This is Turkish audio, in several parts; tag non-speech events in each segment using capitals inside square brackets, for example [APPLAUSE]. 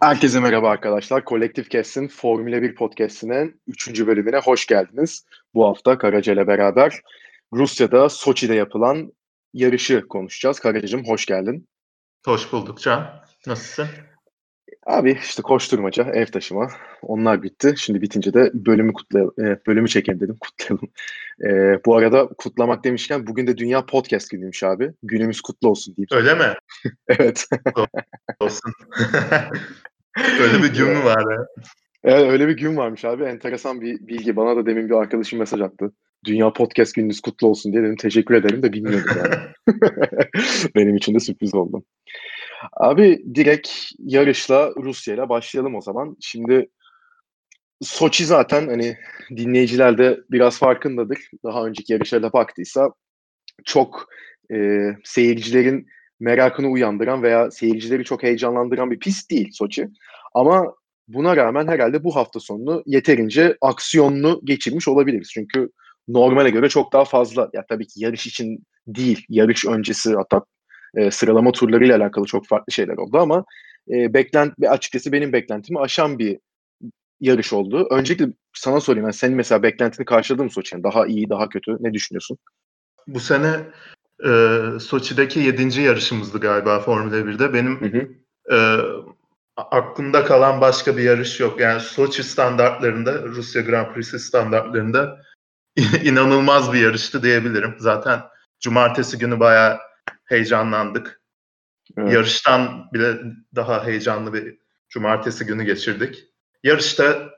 Herkese merhaba arkadaşlar. Kolektif Kes'in Formula 1 podcast'inin 3. bölümüne hoş geldiniz. Bu hafta Karaca ile beraber Rusya'da Soçi'de yapılan yarışı konuşacağız. Karaca'cığım hoş geldin. Hoş bulduk Can. Nasılsın? Abi işte koşturmaca, ev taşıma. Onlar bitti. Şimdi bitince de bölümü kutlayalım. E, bölümü çekelim dedim. [LAUGHS] Kutlayalım. E, bu arada kutlamak demişken bugün de Dünya Podcast günüymüş abi. Günümüz kutlu olsun diyeyim. Öyle mi? [LAUGHS] evet. olsun. [LAUGHS] öyle bir gün mü var ya? Evet öyle bir gün varmış abi. Enteresan bir bilgi. Bana da demin bir arkadaşım mesaj attı. Dünya Podcast gününüz kutlu olsun diye dedim. Teşekkür ederim de bilmiyordum yani. Benim için de sürpriz oldu. Abi direkt yarışla Rusya ile başlayalım o zaman. Şimdi Soçi zaten hani dinleyiciler de biraz farkındadır. Daha önceki yarışlara baktıysa çok e, seyircilerin merakını uyandıran veya seyircileri çok heyecanlandıran bir pist değil Soçi. Ama buna rağmen herhalde bu hafta sonunu yeterince aksiyonlu geçirmiş olabiliriz. Çünkü normale göre çok daha fazla. Ya tabii ki yarış için değil, yarış öncesi hatta e, sıralama turlarıyla alakalı çok farklı şeyler oldu ama e, beklent açıkçası benim beklentimi aşan bir yarış oldu. Öncelikle sana sorayım. Yani senin mesela beklentini karşıladı mı Soçi'nin? Daha iyi, daha kötü. Ne düşünüyorsun? Bu sene e, Soçi'deki yedinci yarışımızdı galiba Formula 1'de. Benim hı hı. E, aklımda kalan başka bir yarış yok. Yani Soçi standartlarında, Rusya Grand Prix'si standartlarında [LAUGHS] inanılmaz bir yarıştı diyebilirim. Zaten cumartesi günü bayağı heyecanlandık. Evet. Yarıştan bile daha heyecanlı bir cumartesi günü geçirdik. Yarışta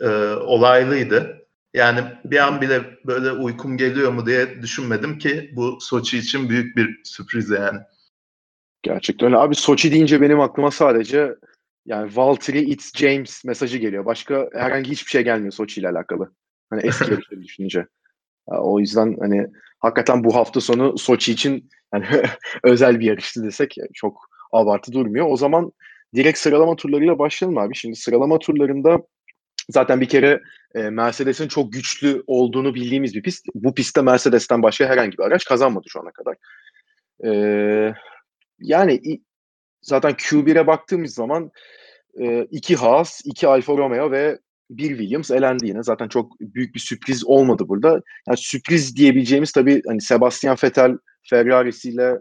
e, olaylıydı. Yani bir an bile böyle uykum geliyor mu diye düşünmedim ki bu Soçi için büyük bir sürpriz yani. Gerçekten öyle. Abi Soçi deyince benim aklıma sadece yani Valtteri It's James mesajı geliyor. Başka herhangi hiçbir şey gelmiyor Soçi ile alakalı. Hani eski [LAUGHS] yarışları düşününce. O yüzden hani hakikaten bu hafta sonu Soçi için yani [LAUGHS] özel bir yarıştı desek çok abartı durmuyor. O zaman direkt sıralama turlarıyla başlayalım abi. Şimdi sıralama turlarında zaten bir kere e, Mercedes'in çok güçlü olduğunu bildiğimiz bir pist. Bu pistte Mercedes'ten başka herhangi bir araç kazanmadı şu ana kadar. E, yani zaten Q1'e baktığımız zaman e, iki Haas, iki Alfa Romeo ve bir Williams elendi yine. Zaten çok büyük bir sürpriz olmadı burada. Yani sürpriz diyebileceğimiz tabii hani Sebastian Vettel Ferrari'siyle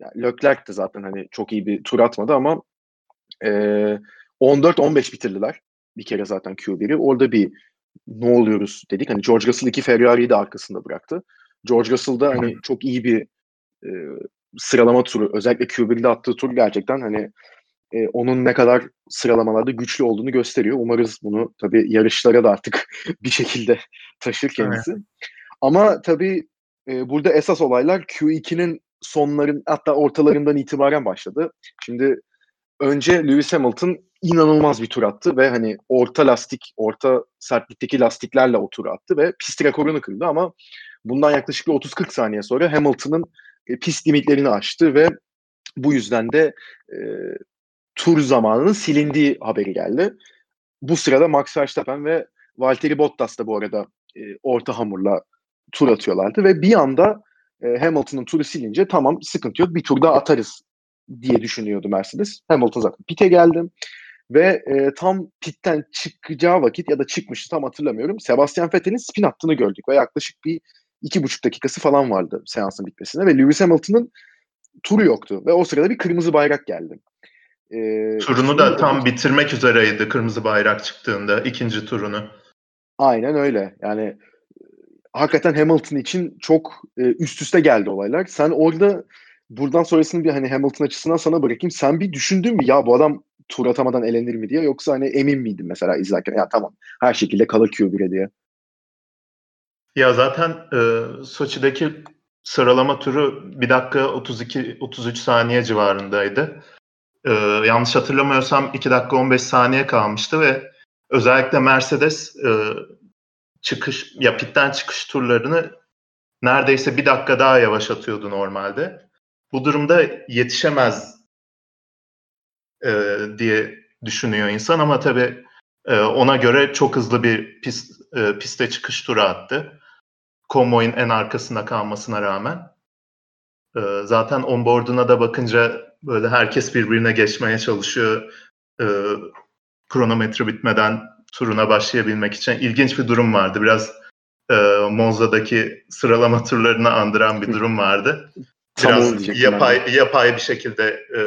yani Leclerc de zaten hani çok iyi bir tur atmadı ama e, 14-15 bitirdiler bir kere zaten Q1'i. Orada bir ne oluyoruz dedik. Hani George Russell iki Ferrari'yi de arkasında bıraktı. George Russell da hani çok iyi bir e, sıralama turu özellikle Q1'de attığı tur gerçekten hani e, onun ne kadar sıralamalarda güçlü olduğunu gösteriyor. Umarız bunu tabii yarışlara da artık [LAUGHS] bir şekilde taşır kendisi. Evet. Ama tabii e, burada esas olaylar Q2'nin sonların hatta ortalarından itibaren başladı. Şimdi önce Lewis Hamilton inanılmaz bir tur attı ve hani orta lastik, orta sertlikteki lastiklerle o turu attı ve pist rekorunu kırdı ama bundan yaklaşık 30-40 saniye sonra Hamilton'ın pist limitlerini aştı ve bu yüzden de e, tur zamanının silindiği haberi geldi. Bu sırada Max Verstappen ve Valtteri Bottas da bu arada e, orta hamurla tur atıyorlardı ve bir anda e, Hamilton'ın turu silince tamam sıkıntı yok bir tur daha atarız diye düşünüyordu Mercedes. Hamilton zaten pite geldi ve e, tam pitten çıkacağı vakit ya da çıkmıştı tam hatırlamıyorum. Sebastian Vettel'in spin attığını gördük ve yaklaşık bir iki buçuk dakikası falan vardı seansın bitmesine ve Lewis Hamilton'ın turu yoktu ve o sırada bir kırmızı bayrak geldi. Ee, Turunu da tam bitirmek üzereydi kırmızı bayrak çıktığında ikinci turunu. Aynen öyle. Yani hakikaten Hamilton için çok e, üst üste geldi olaylar. Sen orada buradan sonrasını bir hani Hamilton açısından sana bırakayım. Sen bir düşündün mü ya bu adam tur atamadan elenir mi diye yoksa hani emin miydin mesela izlerken ya tamam her şekilde kalır Q1'e diye. Ya zaten e, Soçi'deki sıralama turu 1 dakika 32-33 saniye civarındaydı e, yanlış hatırlamıyorsam 2 dakika 15 saniye kalmıştı ve özellikle Mercedes e, çıkış ya pitten çıkış turlarını neredeyse bir dakika daha yavaş atıyordu normalde. Bu durumda yetişemez e, diye düşünüyor insan ama tabii e, ona göre çok hızlı bir pist, e, piste çıkış turu attı. Konvoyun en arkasında kalmasına rağmen. E, zaten onboard'una da bakınca böyle herkes birbirine geçmeye çalışıyor. e, kronometre bitmeden turuna başlayabilmek için ilginç bir durum vardı. Biraz e, Monza'daki sıralama turlarını andıran bir durum vardı. Biraz yapay yani. yapay bir şekilde e,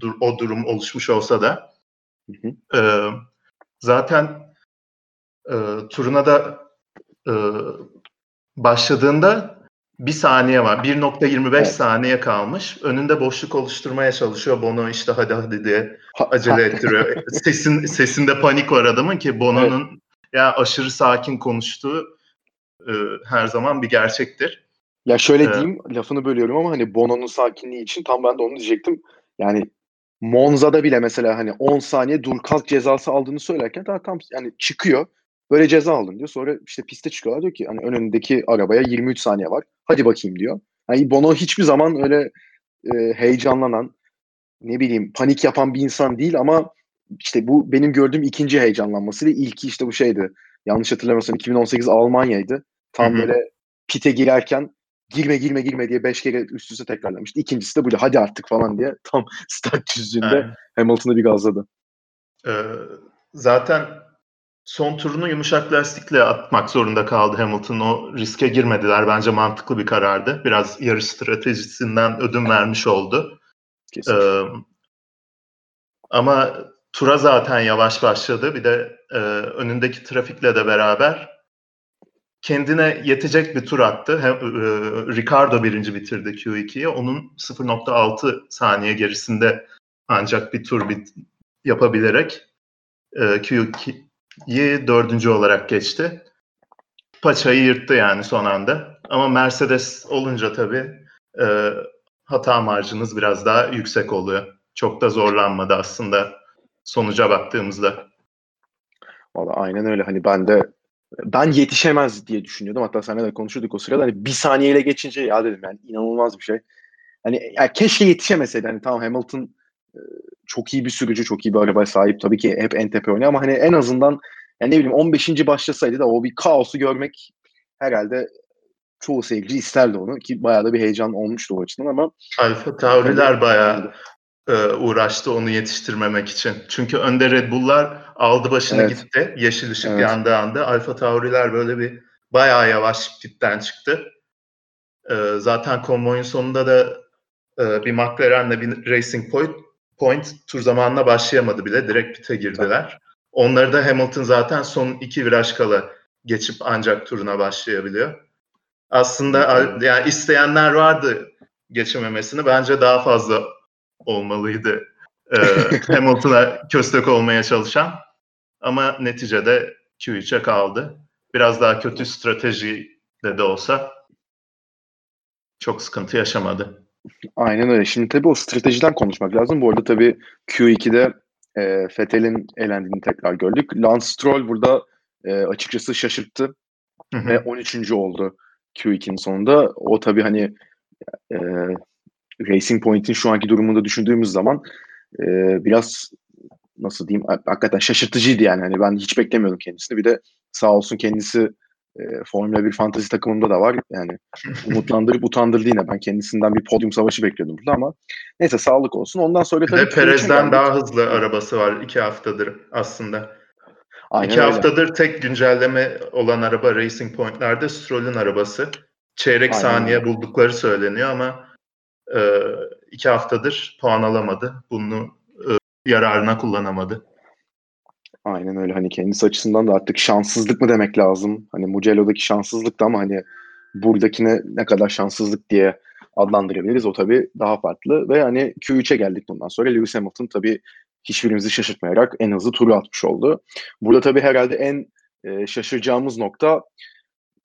dur, o durum oluşmuş olsa da E, zaten e, turuna da e, başladığında bir saniye var. 1.25 evet. saniye kalmış. Önünde boşluk oluşturmaya çalışıyor. Bono işte hadi hadi diye acele ettiriyor. Sesin sesinde panik var adamın ki Bono'nun evet. ya aşırı sakin konuştuğu e, her zaman bir gerçektir. Ya şöyle ee, diyeyim, lafını bölüyorum ama hani Bono'nun sakinliği için tam ben de onu diyecektim. Yani Monza'da bile mesela hani 10 saniye dur kalk cezası aldığını söylerken daha tam yani çıkıyor. Böyle ceza aldın diyor. Sonra işte piste çıkıyorlar diyor ki hani önündeki arabaya 23 saniye var. Hadi bakayım diyor. Yani Bono hiçbir zaman öyle e, heyecanlanan ne bileyim panik yapan bir insan değil ama işte bu benim gördüğüm ikinci heyecanlanması ve ilki işte bu şeydi. Yanlış hatırlamıyorsam 2018 Almanya'ydı. Tam Hı-hı. böyle pite girerken girme girme girme diye beş kere üst üste tekrarlamıştı. İkincisi de böyle hadi artık falan diye tam [LAUGHS] start düzlüğünde Hamilton'ı bir gazladı. Ee, zaten son turunu yumuşak lastikle atmak zorunda kaldı Hamilton. O riske girmediler. Bence mantıklı bir karardı. Biraz yarış stratejisinden ödün vermiş oldu. Ee, ama tura zaten yavaş başladı. Bir de e, önündeki trafikle de beraber kendine yetecek bir tur attı. Hem, e, Ricardo birinci bitirdi Q2'yi. Onun 0.6 saniye gerisinde ancak bir tur bit yapabilerek e, Q2'yi dördüncü olarak geçti. Paçayı yırttı yani son anda. Ama Mercedes olunca tabii e, hata marjınız biraz daha yüksek oluyor. Çok da zorlanmadı aslında sonuca baktığımızda. Valla aynen öyle. Hani ben de ben yetişemez diye düşünüyordum. Hatta seninle de konuşuyorduk o sırada. Hani bir saniyeyle geçince ya dedim yani inanılmaz bir şey. Hani yani keşke yetişemeseydi. Hani tamam Hamilton çok iyi bir sürücü, çok iyi bir arabaya sahip. Tabii ki hep en tepe oynuyor ama hani en azından yani ne bileyim 15. başlasaydı da o bir kaosu görmek herhalde çoğu seyirci isterdi onu ki bayağı da bir heyecan olmuştu o açıdan ama Alfa Tauri'ler bayağı e, uğraştı onu yetiştirmemek için. Çünkü önde Red Bull'lar aldı başını evet. gitti. Yeşil ışık evet. yandığı anda Alfa Tauri'ler böyle bir bayağı yavaş pitten çıktı. E, zaten konvoyun sonunda da e, bir McLaren'le bir Racing Point, Point tur zamanına başlayamadı bile. Direkt pite girdiler. Evet. Onları da Hamilton zaten son iki viraj kala geçip ancak turuna başlayabiliyor. Aslında yani isteyenler vardı geçememesini. Bence daha fazla olmalıydı e, [LAUGHS] Hamilton'a köstek olmaya çalışan. Ama neticede Q3'e kaldı. Biraz daha kötü strateji de de olsa çok sıkıntı yaşamadı. Aynen öyle. Şimdi tabii o stratejiden konuşmak lazım. Bu arada tabii Q2'de e, Fethel'in elendiğini tekrar gördük. Lance Stroll burada e, açıkçası şaşırttı. Hı hı. Ve 13. oldu Q2'nin sonunda. O tabii hani e, Racing Point'in şu anki durumunda düşündüğümüz zaman e, biraz nasıl diyeyim hakikaten şaşırtıcıydı yani. Hani ben hiç beklemiyordum kendisini. Bir de sağ olsun kendisi e, Formula 1 fantazi takımında da var. Yani [LAUGHS] umutlandırıp utandırdı yine. Ben kendisinden bir podyum savaşı bekliyordum burada ama neyse sağlık olsun. Ondan sonra tabii Perez'den daha hızlı arabası var iki haftadır aslında. Aynen iki öyle. haftadır tek güncelleme olan araba Racing Point'lerde Stroll'ün arabası. Çeyrek Aynen saniye buldukları söyleniyor ama e, iki haftadır puan alamadı. Bunu e, yararına kullanamadı. Aynen öyle. Hani kendisi açısından da artık şanssızlık mı demek lazım? Hani Mugello'daki şanssızlık da ama hani buradakine ne kadar şanssızlık diye adlandırabiliriz. O tabii daha farklı ve hani Q3'e geldik bundan sonra. Lewis Hamilton tabii hiçbirimizi şaşırtmayarak en hızlı turu atmış oldu. Burada tabii herhalde en e, şaşıracağımız nokta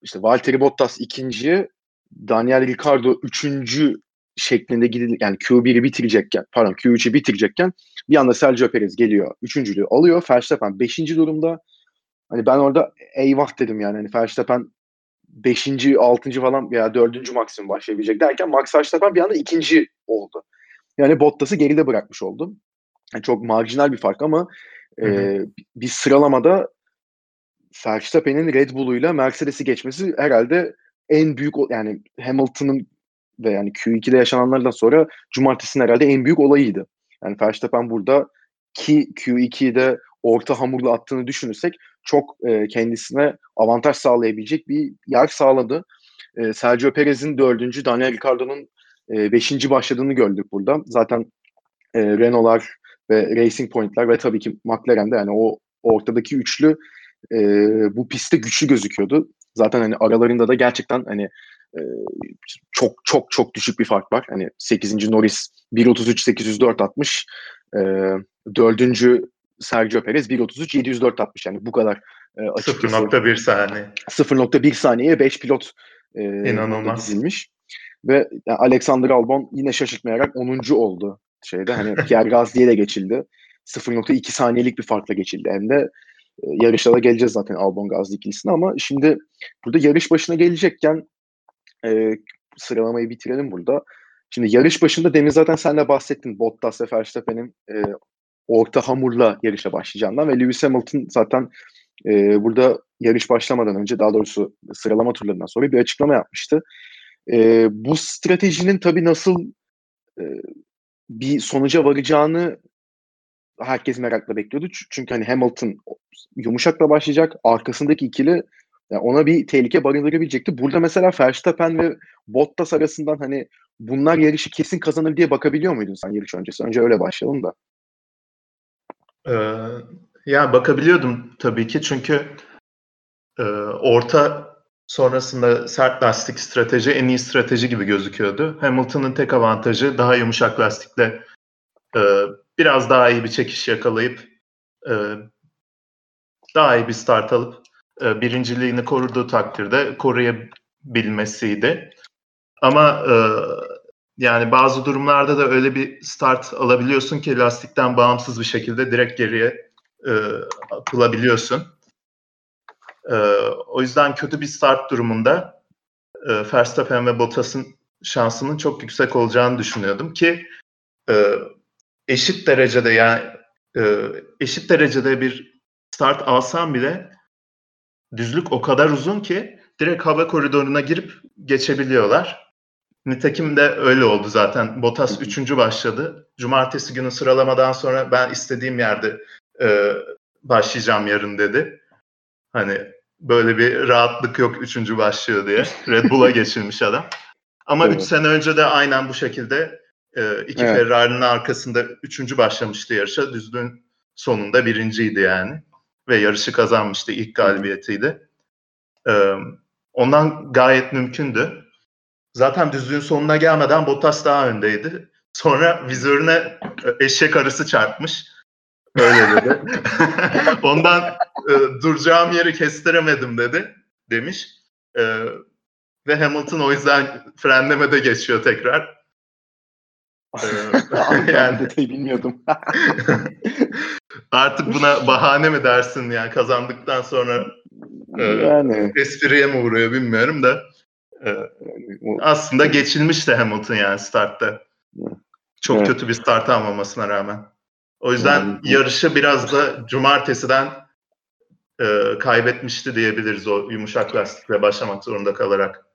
işte Valtteri Bottas ikinci, Daniel Ricciardo üçüncü şeklinde gidil yani Q1'i bitirecekken pardon Q3'ü bitirecekken bir anda Sergio Perez geliyor. Üçüncülüğü alıyor. Verstappen beşinci durumda. Hani ben orada eyvah dedim yani. Hani Verstappen beşinci, altıncı falan veya dördüncü maksimum başlayabilecek derken Max Verstappen bir anda ikinci oldu. Yani Bottas'ı geride bırakmış oldu. Yani çok marjinal bir fark ama e, bir sıralamada Verstappen'in Red Bull'uyla Mercedes'i geçmesi herhalde en büyük yani Hamilton'ın ve yani Q2'de yaşananlardan sonra cumartesinin herhalde en büyük olayıydı. Yani Verstappen burada ki Q2'de orta hamurla attığını düşünürsek çok e, kendisine avantaj sağlayabilecek bir yer sağladı. E, Sergio Perez'in dördüncü, Daniel Ricciardo'nun e, beşinci başladığını gördük burada. Zaten e, Renault'lar ve Racing Point'ler ve tabii ki McLaren'de yani o ortadaki üçlü e, bu pistte güçlü gözüküyordu. Zaten hani aralarında da gerçekten hani e, çok çok çok düşük bir fark var. Hani 8. Norris 1.33 804 atmış. E, 4. Sergio Perez 1.33 704 atmış. Yani bu kadar e, açıkçası. 0.1 saniye. 0.1 saniyeye 5 pilot e, İnanılmaz. dizilmiş. Ve yani Alexander Albon yine şaşırtmayarak 10. oldu şeyde. Hani [LAUGHS] Pierre Gasly'ye de geçildi. 0.2 saniyelik bir farkla geçildi. Hem de e, yarışta da geleceğiz zaten Albon Gasly ikilisine ama şimdi burada yarış başına gelecekken e, sıralamayı bitirelim burada. Şimdi yarış başında demin zaten sen de bahsettin Bottas ve Verstappen'in e, orta hamurla yarışa başlayacağından ve Lewis Hamilton zaten e, burada yarış başlamadan önce daha doğrusu sıralama turlarından sonra bir açıklama yapmıştı. E, bu stratejinin tabii nasıl e, bir sonuca varacağını herkes merakla bekliyordu. Çünkü hani Hamilton yumuşakla başlayacak. Arkasındaki ikili yani ona bir tehlike barındırabilecekti. Burada mesela Verstappen ve Bottas arasından hani bunlar yarışı kesin kazanır diye bakabiliyor muydun sen yarış öncesi? Önce öyle başlayalım da. Ee, ya bakabiliyordum tabii ki çünkü e, orta sonrasında sert lastik strateji en iyi strateji gibi gözüküyordu. Hamilton'ın tek avantajı daha yumuşak lastikle e, biraz daha iyi bir çekiş yakalayıp e, daha iyi bir start alıp e, birinciliğini koruduğu takdirde koruyabilmesiydi. Ama e, yani bazı durumlarda da öyle bir start alabiliyorsun ki lastikten bağımsız bir şekilde direkt geriye e, atılabiliyorsun. E, o yüzden kötü bir start durumunda e, Verstappen ve Bottas'ın şansının çok yüksek olacağını düşünüyordum ki eşit derecede yani eşit derecede bir start alsam bile düzlük o kadar uzun ki direkt hava koridoruna girip geçebiliyorlar. Nitekim de öyle oldu zaten. Bottas üçüncü başladı. Cumartesi günü sıralamadan sonra ben istediğim yerde e, başlayacağım yarın dedi. Hani böyle bir rahatlık yok üçüncü başlıyor diye. [LAUGHS] Red Bull'a geçirmiş adam. Ama evet. üç sene önce de aynen bu şekilde e, iki evet. Ferrari'nin arkasında üçüncü başlamıştı yarışa. Düzlüğün sonunda birinciydi yani. Ve yarışı kazanmıştı. ilk galibiyetiydi. E, ondan gayet mümkündü. Zaten düzlüğün sonuna gelmeden Bottas daha öndeydi. Sonra vizörüne e, eşek arısı çarpmış. Öyle dedi. [LAUGHS] Ondan e, duracağım yeri kestiremedim dedi demiş. E, ve Hamilton o yüzden frenlemede geçiyor tekrar. Ee, [LAUGHS] yani detayı bilmiyordum. [LAUGHS] artık buna bahane mi dersin yani kazandıktan sonra e, yani espriye mi uğruyor bilmiyorum da e, aslında geçilmiş de Hamilton yani startta. Çok evet. kötü bir start almamasına rağmen. O yüzden yani, yarışı biraz da cumartesiden e, kaybetmişti diyebiliriz o yumuşak lastikle başlamak zorunda kalarak.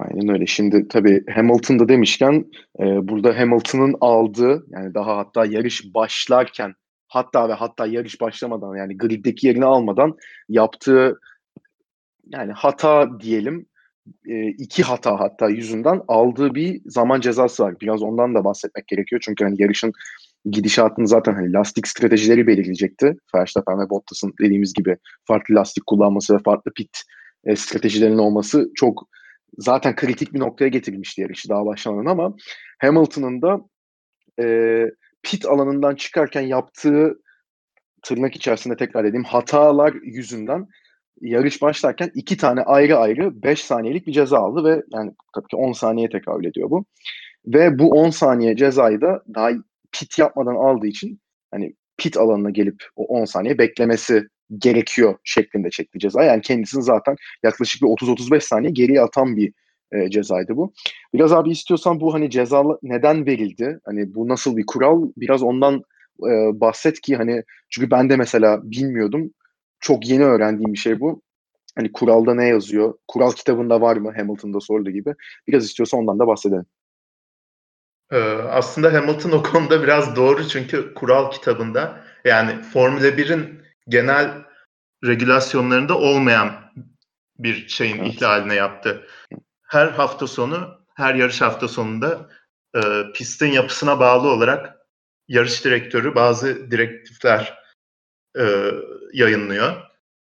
Aynen öyle. Şimdi tabii Hamilton'da demişken e, burada Hamilton'ın aldığı yani daha hatta yarış başlarken hatta ve hatta yarış başlamadan yani griddeki yerini almadan yaptığı yani hata diyelim e, iki hata hatta yüzünden aldığı bir zaman cezası var. Biraz ondan da bahsetmek gerekiyor. Çünkü hani yarışın gidişatını zaten hani lastik stratejileri belirleyecekti. Verstappen ve Bottas'ın dediğimiz gibi farklı lastik kullanması ve farklı pit e, stratejilerinin olması çok zaten kritik bir noktaya getirilmişti yarışı daha başlamadan ama Hamilton'ın da e, pit alanından çıkarken yaptığı tırnak içerisinde tekrar dediğim hatalar yüzünden yarış başlarken iki tane ayrı ayrı 5 saniyelik bir ceza aldı ve yani tabii ki 10 saniye tekabül ediyor bu. Ve bu 10 saniye cezayı da daha pit yapmadan aldığı için hani pit alanına gelip o 10 saniye beklemesi gerekiyor şeklinde çekti ceza. Yani kendisini zaten yaklaşık bir 30-35 saniye geriye atan bir e, cezaydı bu. Biraz abi istiyorsan bu hani ceza neden verildi? Hani bu nasıl bir kural? Biraz ondan e, bahset ki hani çünkü ben de mesela bilmiyordum. Çok yeni öğrendiğim bir şey bu. Hani kuralda ne yazıyor? Kural kitabında var mı Hamilton'da sorduğu gibi. Biraz istiyorsan ondan da bahsedelim. Ee, aslında Hamilton o konuda biraz doğru çünkü kural kitabında yani Formula 1'in genel regülasyonlarında olmayan bir şeyin evet. ihlaline yaptı. Her hafta sonu, her yarış hafta sonunda e, pistin yapısına bağlı olarak yarış direktörü bazı direktifler e, yayınlıyor.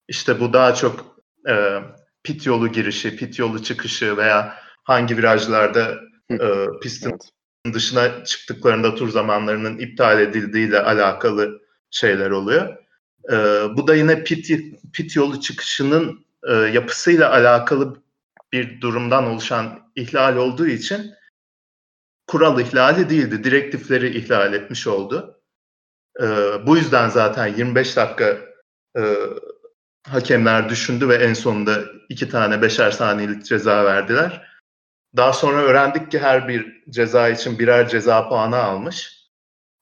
İşte bu daha çok e, pit yolu girişi, pit yolu çıkışı veya hangi virajlarda e, pistin evet dışına çıktıklarında tur zamanlarının iptal edildiğiyle alakalı şeyler oluyor. E, bu da yine pit, pit yolu çıkışının e, yapısıyla alakalı bir durumdan oluşan ihlal olduğu için kural ihlali değildi. Direktifleri ihlal etmiş oldu. E, bu yüzden zaten 25 dakika e, hakemler düşündü ve en sonunda iki tane beşer saniyelik ceza verdiler. Daha sonra öğrendik ki her bir ceza için birer ceza puanı almış.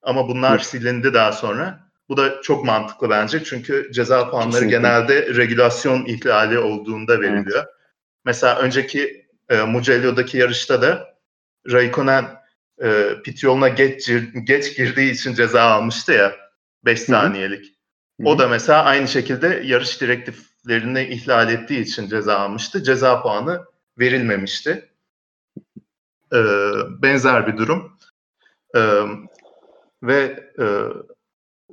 Ama bunlar silindi daha sonra. Bu da çok mantıklı bence çünkü ceza puanları Kesinlikle. genelde regülasyon ihlali olduğunda veriliyor. Evet. Mesela önceki e, Mugello'daki yarışta da Raikkonen e, pit yoluna geç, geç girdiği için ceza almıştı ya 5 saniyelik. Hı-hı. O da mesela aynı şekilde yarış direktiflerini ihlal ettiği için ceza almıştı. Ceza puanı verilmemişti e, benzer bir durum. E, ve e,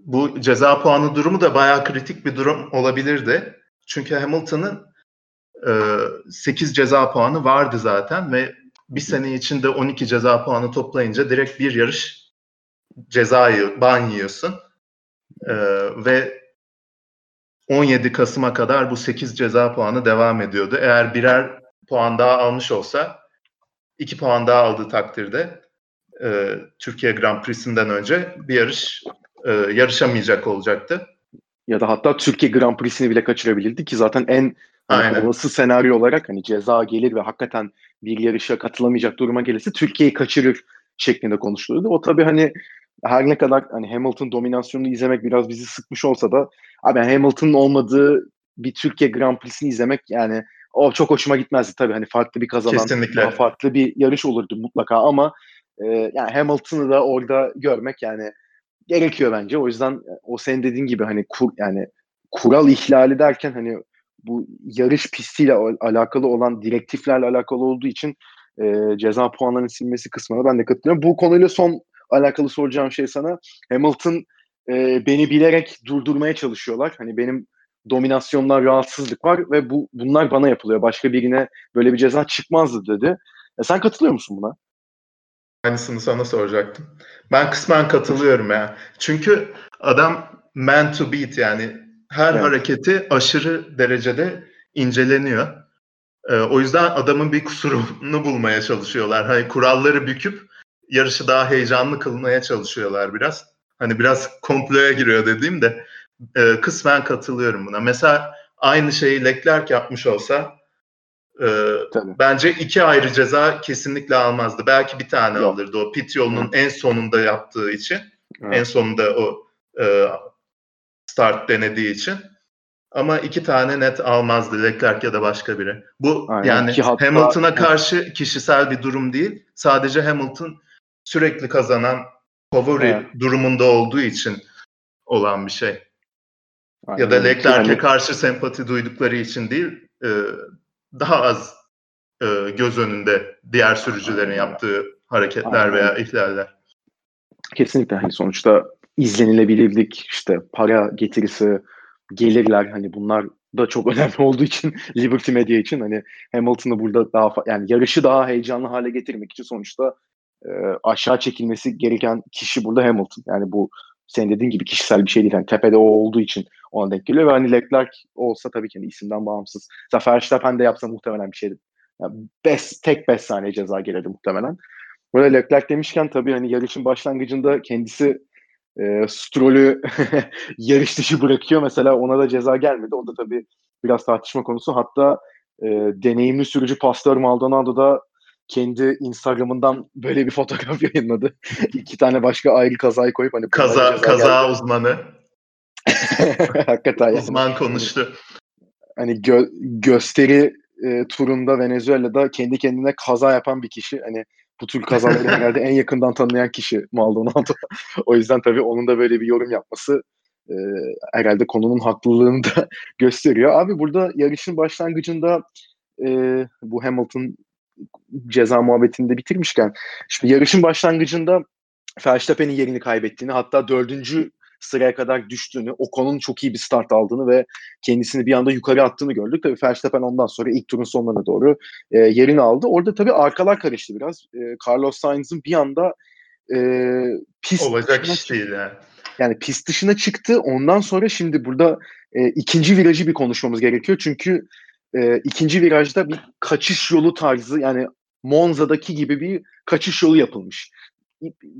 bu ceza puanı durumu da bayağı kritik bir durum olabilirdi. Çünkü Hamilton'ın e, 8 ceza puanı vardı zaten ve bir sene içinde 12 ceza puanı toplayınca direkt bir yarış cezayı ban yiyorsun. E, ve 17 Kasım'a kadar bu 8 ceza puanı devam ediyordu. Eğer birer puan daha almış olsa 2 puan daha aldığı takdirde e, Türkiye Grand Prix'sinden önce bir yarış e, yarışamayacak olacaktı. Ya da hatta Türkiye Grand Prix'sini bile kaçırabilirdi ki zaten en Aynen. olası senaryo olarak hani ceza gelir ve hakikaten bir yarışa katılamayacak duruma gelirse Türkiye'yi kaçırır şeklinde konuşulurdu. O tabii hani her ne kadar hani Hamilton dominasyonunu izlemek biraz bizi sıkmış olsa da abi Hamilton'ın olmadığı bir Türkiye Grand Prix'sini izlemek yani o çok hoşuma gitmezdi tabii. Hani farklı bir kazanan, Kesinlikle. daha farklı bir yarış olurdu mutlaka ama e, yani Hamilton'ı da orada görmek yani gerekiyor bence. O yüzden e, o senin dediğin gibi hani kur yani kural ihlali derken hani bu yarış pistiyle alakalı olan direktiflerle alakalı olduğu için e, ceza puanlarının silmesi kısmına ben de katılıyorum. Bu konuyla son alakalı soracağım şey sana. Hamilton e, beni bilerek durdurmaya çalışıyorlar. Hani benim dominasyonlar, rahatsızlık var ve bu bunlar bana yapılıyor. Başka birine böyle bir ceza çıkmazdı dedi. E sen katılıyor musun buna? Aynısını sana soracaktım. Ben kısmen katılıyorum ya. Çünkü adam man to beat yani her evet. hareketi aşırı derecede inceleniyor. Ee, o yüzden adamın bir kusurunu bulmaya çalışıyorlar. Hani kuralları büküp yarışı daha heyecanlı kılmaya çalışıyorlar biraz. Hani biraz komploya giriyor dediğim de e, kısmen katılıyorum buna. Mesela aynı şeyi Leclerc yapmış olsa e, bence iki ayrı ceza kesinlikle almazdı. Belki bir tane Yok. alırdı o pit yolunun Hı. en sonunda yaptığı için. Hı. En sonunda o e, start denediği için. Ama iki tane net almazdı Leclerc ya da başka biri. Bu Aynen. yani hatta... Hamilton'a karşı kişisel bir durum değil. Sadece Hamilton sürekli kazanan favori evet. durumunda olduğu için olan bir şey. Aynen. Ya da Leclerc'e yani... karşı sempati duydukları için değil, e, daha az e, göz önünde diğer sürücülerin yaptığı hareketler Aynen. veya ihlaller. Kesinlikle hani sonuçta izlenilebilirlik, işte para getirisi, gelirler hani bunlar da çok [LAUGHS] önemli olduğu için Liberty Media için hani Hamilton'ı burada daha yani yarışı daha heyecanlı hale getirmek için sonuçta e, aşağı çekilmesi gereken kişi burada Hamilton. Yani bu senin dediğin gibi kişisel bir şey değil. Yani tepede o olduğu için ona denk geliyor. Ve hani Leclerc olsa tabii ki hani isimden bağımsız. Zafer Verstappen de yapsa muhtemelen bir şeydi. Yani best, tek 5 saniye ceza gelirdi muhtemelen. Böyle Leclerc demişken tabii hani yarışın başlangıcında kendisi e, Stroll'ü [LAUGHS] yarış dışı bırakıyor. Mesela ona da ceza gelmedi. O da tabii biraz tartışma konusu. Hatta e, deneyimli sürücü Pastor Maldonado da kendi Instagram'ından böyle bir fotoğraf [LAUGHS] yayınladı. İki tane başka ayrı kazayı koyup hani kaza kaza geldi. uzmanı. [LAUGHS] Hakikaten yani. Uzman konuştu. Hani gö- gösteri e, turunda Venezuela'da kendi kendine kaza yapan bir kişi. Hani bu tür kazaları [LAUGHS] herhalde en yakından tanıyan kişi Maldonado. o yüzden tabii onun da böyle bir yorum yapması e, herhalde konunun haklılığını da gösteriyor. Abi burada yarışın başlangıcında e, bu Hamilton ceza muhabbetini de bitirmişken şimdi yarışın başlangıcında Verstappen'in yerini kaybettiğini hatta dördüncü sıraya kadar düştüğünü, o konunun çok iyi bir start aldığını ve kendisini bir anda yukarı attığını gördük. Tabii Verstappen ondan sonra ilk turun sonlarına doğru e, yerini aldı. Orada tabii arkalar karıştı biraz. E, Carlos Sainz'ın bir anda e, pist Olacak iş değil yani. Yani pist dışına çıktı. Ondan sonra şimdi burada e, ikinci virajı bir konuşmamız gerekiyor. Çünkü e, ikinci virajda bir kaçış yolu tarzı yani Monza'daki gibi bir kaçış yolu yapılmış.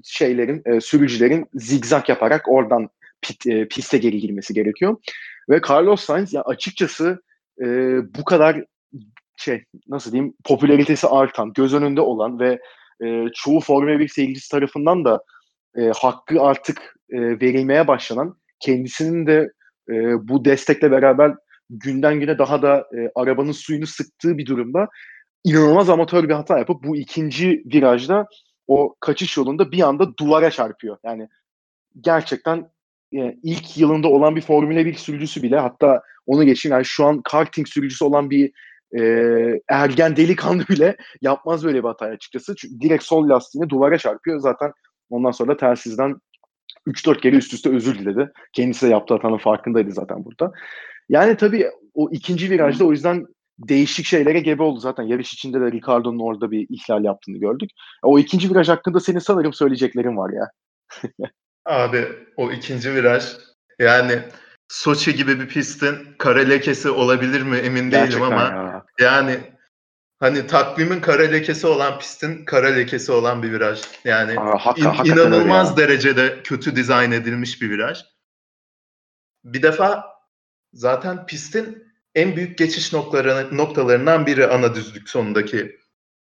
Şeylerin, e, sürücülerin zigzag yaparak oradan pit, e, piste geri girmesi gerekiyor. Ve Carlos Sainz ya açıkçası e, bu kadar şey nasıl diyeyim popülaritesi artan, göz önünde olan ve e, çoğu Formula 1 seyircisi tarafından da e, hakkı artık e, verilmeye başlanan kendisinin de e, bu destekle beraber günden güne daha da e, arabanın suyunu sıktığı bir durumda inanılmaz amatör bir hata yapıp bu ikinci virajda o kaçış yolunda bir anda duvara çarpıyor. Yani gerçekten e, ilk yılında olan bir Formula 1 sürücüsü bile hatta onu geçin yani şu an karting sürücüsü olan bir e, ergen delikanlı [LAUGHS] bile yapmaz böyle bir hata açıkçası. Çünkü direkt sol lastiğini duvara çarpıyor. Zaten ondan sonra da telsizden 3-4 kere üst üste özür diledi. Kendisi de yaptığı hatanın farkındaydı zaten burada. Yani tabii o ikinci virajda o yüzden değişik şeylere gebe oldu zaten. Yarış içinde de Ricardo'nun orada bir ihlal yaptığını gördük. O ikinci viraj hakkında senin sanırım söyleyeceklerin var ya. [LAUGHS] Abi o ikinci viraj yani Soçi gibi bir pistin kare lekesi olabilir mi emin Gerçekten değilim ama ya. yani hani takvimin kare lekesi olan pistin kare lekesi olan bir viraj. Yani Aa, hakka, in, inanılmaz derecede kötü dizayn edilmiş bir viraj. Bir defa zaten pistin en büyük geçiş noktalarından biri ana düzlük sonundaki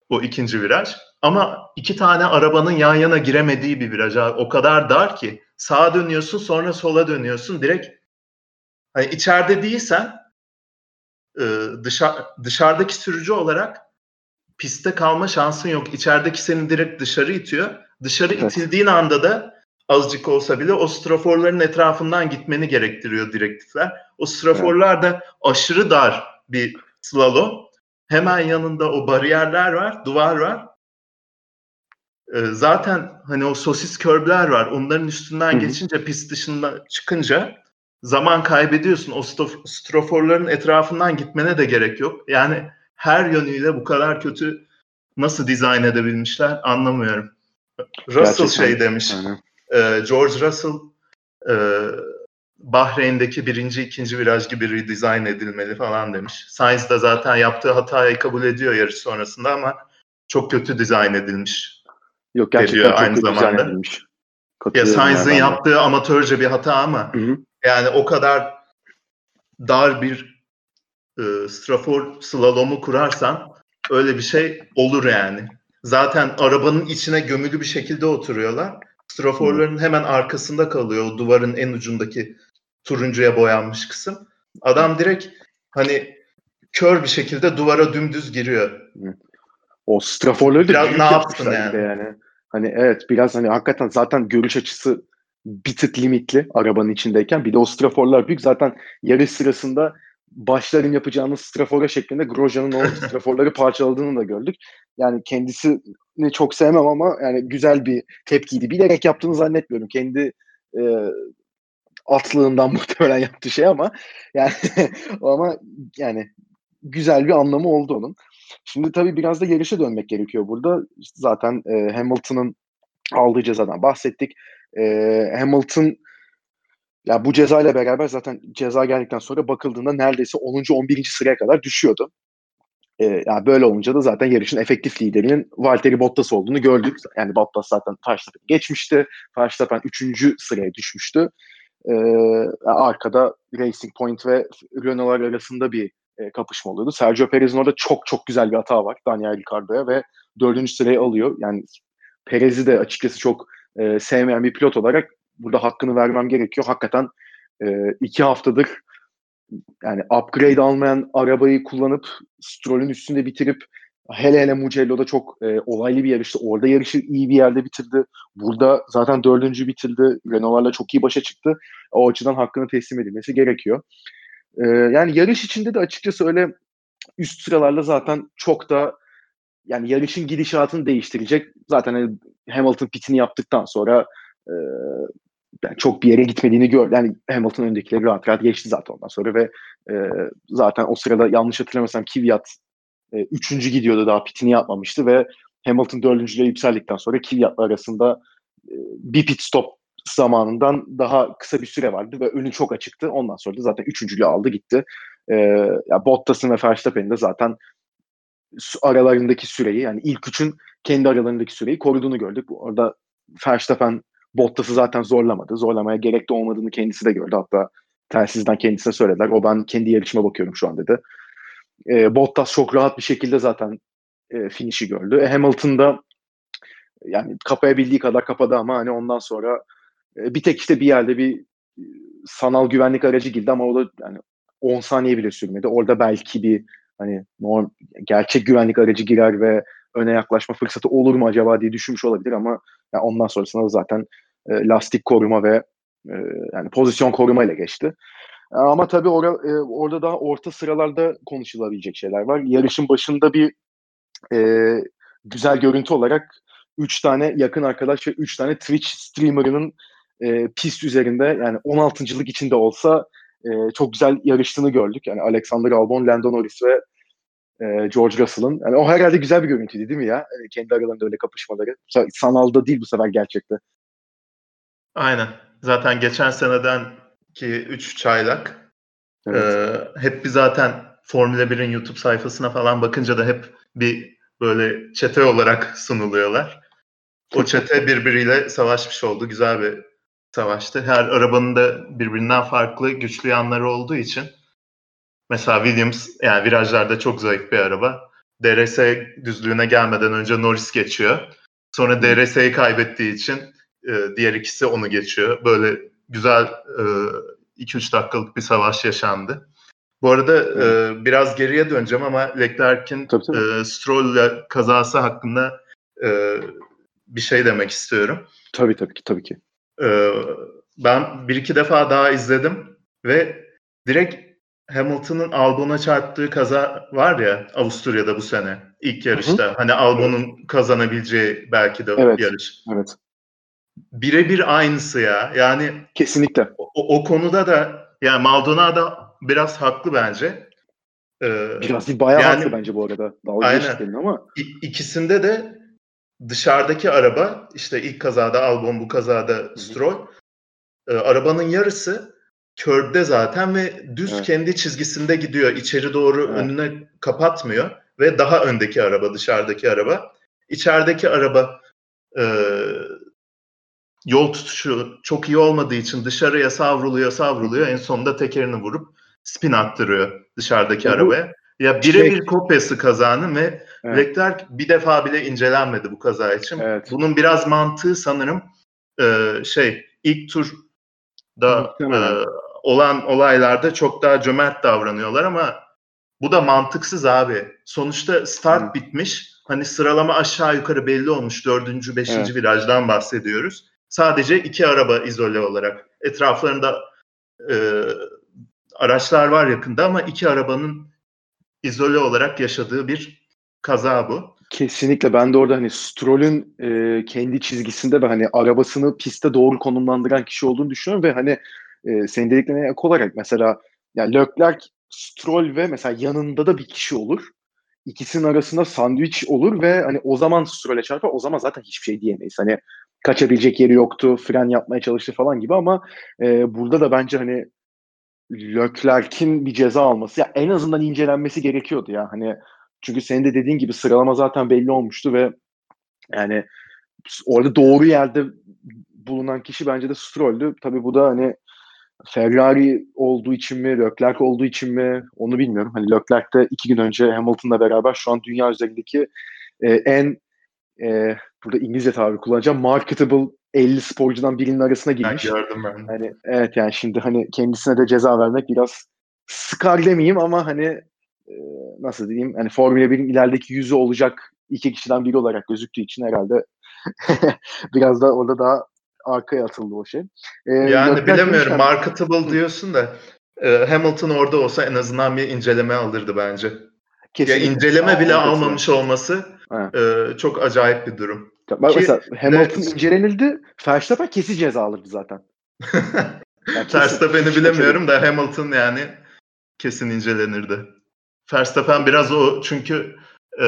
o ikinci viraj. Ama iki tane arabanın yan yana giremediği bir viraj. O kadar dar ki sağa dönüyorsun sonra sola dönüyorsun. Direkt hani içeride değilsen e, dışarı, dışarıdaki sürücü olarak pistte kalma şansın yok. İçerideki seni direkt dışarı itiyor. Dışarı evet. itildiğin anda da azıcık olsa bile o straforların etrafından gitmeni gerektiriyor direktifler. O straforlar da aşırı dar bir slalom. Hemen yanında o bariyerler var, duvar var. Ee, zaten hani o sosis körbler var. Onların üstünden Hı-hı. geçince pist dışında çıkınca zaman kaybediyorsun. O straforların etrafından gitmene de gerek yok. Yani her yönüyle bu kadar kötü nasıl dizayn edebilmişler anlamıyorum. Russell Gerçekten. şey demiş. Aynen e, George Russell e, Bahreyn'deki birinci, ikinci viraj gibi redesign edilmeli falan demiş. Sainz de zaten yaptığı hatayı kabul ediyor yarış sonrasında ama çok kötü dizayn edilmiş. Yok gerçekten çok aynı kötü zamanda. dizayn edilmiş. Ya Sainz'in yaptığı amatörce bir hata ama hı hı. yani o kadar dar bir e, strafor slalomu kurarsan öyle bir şey olur yani. Zaten arabanın içine gömülü bir şekilde oturuyorlar. Straforların hmm. hemen arkasında kalıyor o duvarın en ucundaki turuncuya boyanmış kısım. Adam direkt hani kör bir şekilde duvara dümdüz giriyor. O straforları da biraz ne yapsın yani. yani. Hani evet biraz hani hakikaten zaten görüş açısı bir tık limitli arabanın içindeyken. Bir de o straforlar büyük. Zaten yarış sırasında başların yapacağımız strafora şeklinde Grosjean'ın o [LAUGHS] straforları parçaladığını da gördük. Yani kendisini çok sevmem ama yani güzel bir tepkiydi. Bilerek yaptığını zannetmiyorum. Kendi e, atlığından [LAUGHS] muhtemelen yaptığı şey ama yani [LAUGHS] ama yani güzel bir anlamı oldu onun. Şimdi tabii biraz da yarışa dönmek gerekiyor burada. Zaten e, Hamilton'ın aldığı cezadan bahsettik. E, Hamilton ya bu ceza ile beraber zaten ceza geldikten sonra bakıldığında neredeyse 10. 11. sıraya kadar düşüyordu. Ee, yani böyle olunca da zaten yarışın efektif liderinin Valtteri Bottas olduğunu gördük. Yani Bottas zaten Verstappen geçmişti. Verstappen 3. sıraya düşmüştü. Ee, arkada Racing Point ve Renault arasında bir e, kapışma oluyordu. Sergio Perez'in orada çok çok güzel bir hata var Daniel Ricciardo'ya ve dördüncü sırayı alıyor. Yani Perez'i de açıkçası çok e, sevmeyen bir pilot olarak burada hakkını vermem gerekiyor. Hakikaten e, iki haftadır yani upgrade almayan arabayı kullanıp Stroll'ün üstünde bitirip Hele hele Mugello'da çok e, olaylı bir yarıştı. Orada yarışı iyi bir yerde bitirdi. Burada zaten dördüncü bitirdi. Renault'larla çok iyi başa çıktı. O açıdan hakkını teslim edilmesi gerekiyor. E, yani yarış içinde de açıkçası öyle üst sıralarla zaten çok da yani yarışın gidişatını değiştirecek. Zaten hani Hamilton pitini yaptıktan sonra e, yani çok bir yere gitmediğini gör. Yani Hamilton önündekileri rahat rahat geçti zaten ondan sonra ve e, zaten o sırada yanlış hatırlamıyorsam Kvyat e, üçüncü gidiyordu daha pitini yapmamıştı ve Hamilton dördüncüye yükseldikten sonra Kvyat'la arasında e, bir pit stop zamanından daha kısa bir süre vardı ve önü çok açıktı. Ondan sonra da zaten üçüncülüğü aldı gitti. E, ya Bottas'ın ve Verstappen'in de zaten aralarındaki süreyi yani ilk üçün kendi aralarındaki süreyi koruduğunu gördük. Orada Verstappen Bottas'ı zaten zorlamadı. Zorlamaya gerek de olmadığını kendisi de gördü. Hatta telsizden kendisine söylediler. O ben kendi yarışıma bakıyorum şu an dedi. E, Bottas çok rahat bir şekilde zaten e, finish'i gördü. E, Hamilton da yani kapayabildiği kadar kapadı ama hani ondan sonra e, bir tek işte bir yerde bir e, sanal güvenlik aracı girdi ama o da yani 10 saniye bile sürmedi. Orada belki bir hani norm, gerçek güvenlik aracı girer ve öne yaklaşma fırsatı olur mu acaba diye düşünmüş olabilir ama yani ondan sonrasında da zaten e, lastik koruma ve e, yani pozisyon koruma ile geçti. Ama tabii or e, orada daha orta sıralarda konuşulabilecek şeyler var. Yarışın başında bir e, güzel görüntü olarak 3 tane yakın arkadaş ve 3 tane Twitch streamer'ının e, pist üzerinde yani 16.lık içinde olsa e, çok güzel yarıştığını gördük. Yani Alexander Albon, Lando Norris ve e, George Russell'ın. Yani o herhalde güzel bir görüntüydü değil mi ya? Yani kendi aralarında öyle kapışmaları. Sanalda değil bu sefer gerçekte. Aynen. Zaten geçen seneden ki 3 çaylak. Evet. Ee, hep bir zaten Formula 1'in YouTube sayfasına falan bakınca da hep bir böyle çete olarak sunuluyorlar. O çete [LAUGHS] birbiriyle savaşmış oldu. Güzel bir savaştı. Her arabanın da birbirinden farklı güçlü yanları olduğu için mesela Williams yani virajlarda çok zayıf bir araba. DRS düzlüğüne gelmeden önce Norris geçiyor. Sonra DRS'yi kaybettiği için e, diğer ikisi onu geçiyor. Böyle güzel e, 2-3 dakikalık bir savaş yaşandı. Bu arada evet. e, biraz geriye döneceğim ama Leclerc'in e, Stroll kazası hakkında e, bir şey demek istiyorum. Tabii tabii ki tabii ki. E, ben bir iki defa daha izledim ve direkt Hamilton'ın Albon'a çarptığı kaza var ya Avusturya'da bu sene ilk yarışta. Hı hı. Hani Albon'un kazanabileceği belki de evet, yarış. Evet birebir aynısı ya. Yani kesinlikle. O, o konuda da yani Maldonado biraz haklı bence. Ee, biraz değil bayağı yani, haklı bence bu arada. Dalga aynen. ama. İ- ikisinde de dışarıdaki araba işte ilk kazada Albon bu kazada Stroll e, arabanın yarısı körbde zaten ve düz evet. kendi çizgisinde gidiyor. İçeri doğru evet. önüne kapatmıyor ve daha öndeki araba dışarıdaki araba. İçerideki araba e, yol tutuşu çok iyi olmadığı için dışarıya savruluyor savruluyor en sonunda tekerini vurup spin attırıyor dışarıdaki ya arabaya. Ya birebir şey... kopyası kazanın ve evet. Leclerc bir defa bile incelenmedi bu kaza için. Evet. Bunun biraz mantığı sanırım e, şey ilk turda e, olan olaylarda çok daha cömert davranıyorlar ama bu da mantıksız abi. Sonuçta start Hı. bitmiş. Hani sıralama aşağı yukarı belli olmuş. Dördüncü, beşinci evet. virajdan bahsediyoruz sadece iki araba izole olarak. Etraflarında e, araçlar var yakında ama iki arabanın izole olarak yaşadığı bir kaza bu. Kesinlikle ben de orada hani Stroll'ün e, kendi çizgisinde ve hani arabasını piste doğru konumlandıran kişi olduğunu düşünüyorum ve hani e, senin dediklerine ek olarak mesela yani Leclerc, Stroll ve mesela yanında da bir kişi olur. İkisinin arasında sandviç olur ve hani o zaman Stroll'e çarpar o zaman zaten hiçbir şey diyemeyiz. Hani kaçabilecek yeri yoktu, fren yapmaya çalıştı falan gibi ama e, burada da bence hani Leclerc'in bir ceza alması ya en azından incelenmesi gerekiyordu ya hani çünkü senin de dediğin gibi sıralama zaten belli olmuştu ve yani orada doğru yerde bulunan kişi bence de Stroll'dü. Tabii bu da hani Ferrari olduğu için mi, Leclerc olduğu için mi onu bilmiyorum. Hani Leclerc de iki gün önce Hamilton'la beraber şu an dünya üzerindeki e, en e, burada İngilizce tabiri kullanacağım. Marketable 50 sporcudan birinin arasına girmiş. Ben gördüm ben. Hani, evet yani şimdi hani kendisine de ceza vermek biraz sıkar demeyeyim ama hani nasıl diyeyim hani Formula 1'in ilerideki yüzü olacak iki kişiden biri olarak gözüktüğü için herhalde [LAUGHS] biraz da orada daha arkaya atıldı o şey. Ee, yani bilemiyorum marketable diyorsun da e, Hamilton orada olsa en azından bir inceleme alırdı bence. Kesinlikle. Ya inceleme Aa, bile almamış olması e, çok acayip bir durum. Bak Ki, mesela Hamilton de... incelenildi. Verstappen kesin ceza alırdı zaten. [LAUGHS] yani Verstappen'i bilemiyorum da Hamilton yani kesin incelenirdi. Verstappen biraz o çünkü e,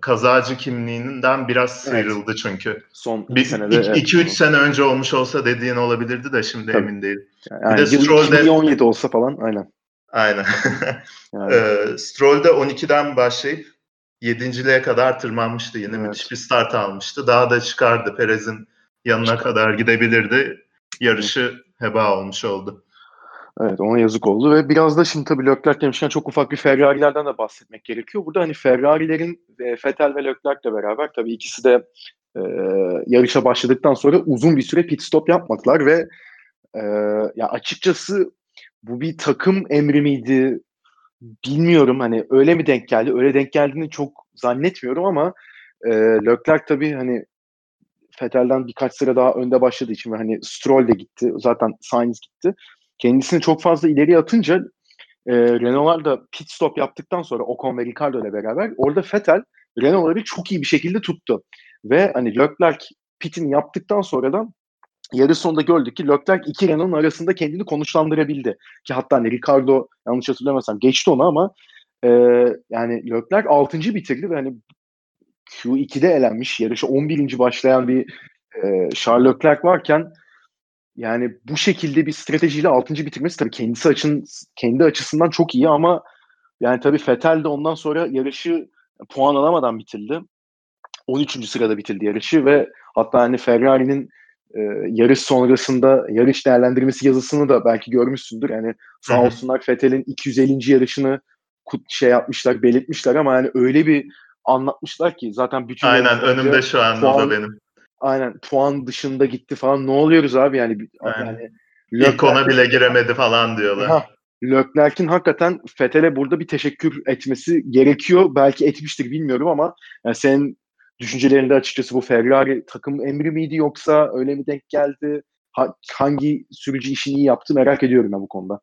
kazacı kimliğinden biraz sıyrıldı evet. çünkü. Son bir, senede. 2-3 evet. sene önce olmuş olsa dediğin olabilirdi de şimdi Tabii. emin değilim. Yani bir de Stroll'de 2017 olsa falan aynen. Aynen. [LAUGHS] yani. e, Stroll'de 12'den başlayıp 7.liğe kadar tırmanmıştı. Yine evet. müthiş bir start almıştı. Daha da çıkardı. Perez'in yanına kadar gidebilirdi. Yarışı heba olmuş oldu. Evet ona yazık oldu ve biraz da şimdi tabii Leclerc demişken çok ufak bir Ferrari'lerden de bahsetmek gerekiyor. Burada hani Ferrari'lerin e, Vettel ve Leclerc'le beraber tabii ikisi de e, yarışa başladıktan sonra uzun bir süre pit stop yapmadılar ve e, ya açıkçası bu bir takım emri miydi bilmiyorum hani öyle mi denk geldi öyle denk geldiğini çok zannetmiyorum ama e, Leclerc tabii hani Vettel'den birkaç sıra daha önde başladığı için ve hani Stroll de gitti zaten Sainz gitti kendisini çok fazla ileri atınca e, Renault'lar da pit stop yaptıktan sonra Ocon ve Ricardo ile beraber orada Vettel Renault'ları çok iyi bir şekilde tuttu. Ve hani Leclerc pitini yaptıktan sonra da yarış sonunda gördük ki Leclerc iki Renault'un arasında kendini konuşlandırabildi. Ki hatta hani Ricardo yanlış hatırlamıyorsam geçti onu ama e, yani Leclerc 6. bitirdi ve hani Q2'de elenmiş yarışı 11. başlayan bir e, Charles Leclerc varken yani bu şekilde bir stratejiyle 6. bitirmesi tabii kendisi açın kendi açısından çok iyi ama yani tabii Vettel de ondan sonra yarışı puan alamadan bitirdi. 13. sırada bitirdi yarışı ve hatta hani Ferrari'nin e, yarış sonrasında yarış değerlendirmesi yazısını da belki görmüşsündür. Yani sağ olsunlar Vettel'in 250. yarışını şey yapmışlar, belirtmişler ama yani öyle bir anlatmışlar ki zaten bütün Aynen önümde şu an o da benim aynen puan dışında gitti falan. Ne oluyoruz abi yani? yani, yani İlk ona bile giremedi falan diyorlar. Ha, Leclerc'in hakikaten Fethel'e burada bir teşekkür etmesi gerekiyor. Belki etmiştir bilmiyorum ama yani senin düşüncelerinde açıkçası bu Ferrari takım emri miydi yoksa öyle mi denk geldi? Ha, hangi sürücü işini iyi yaptı merak ediyorum ben bu konuda.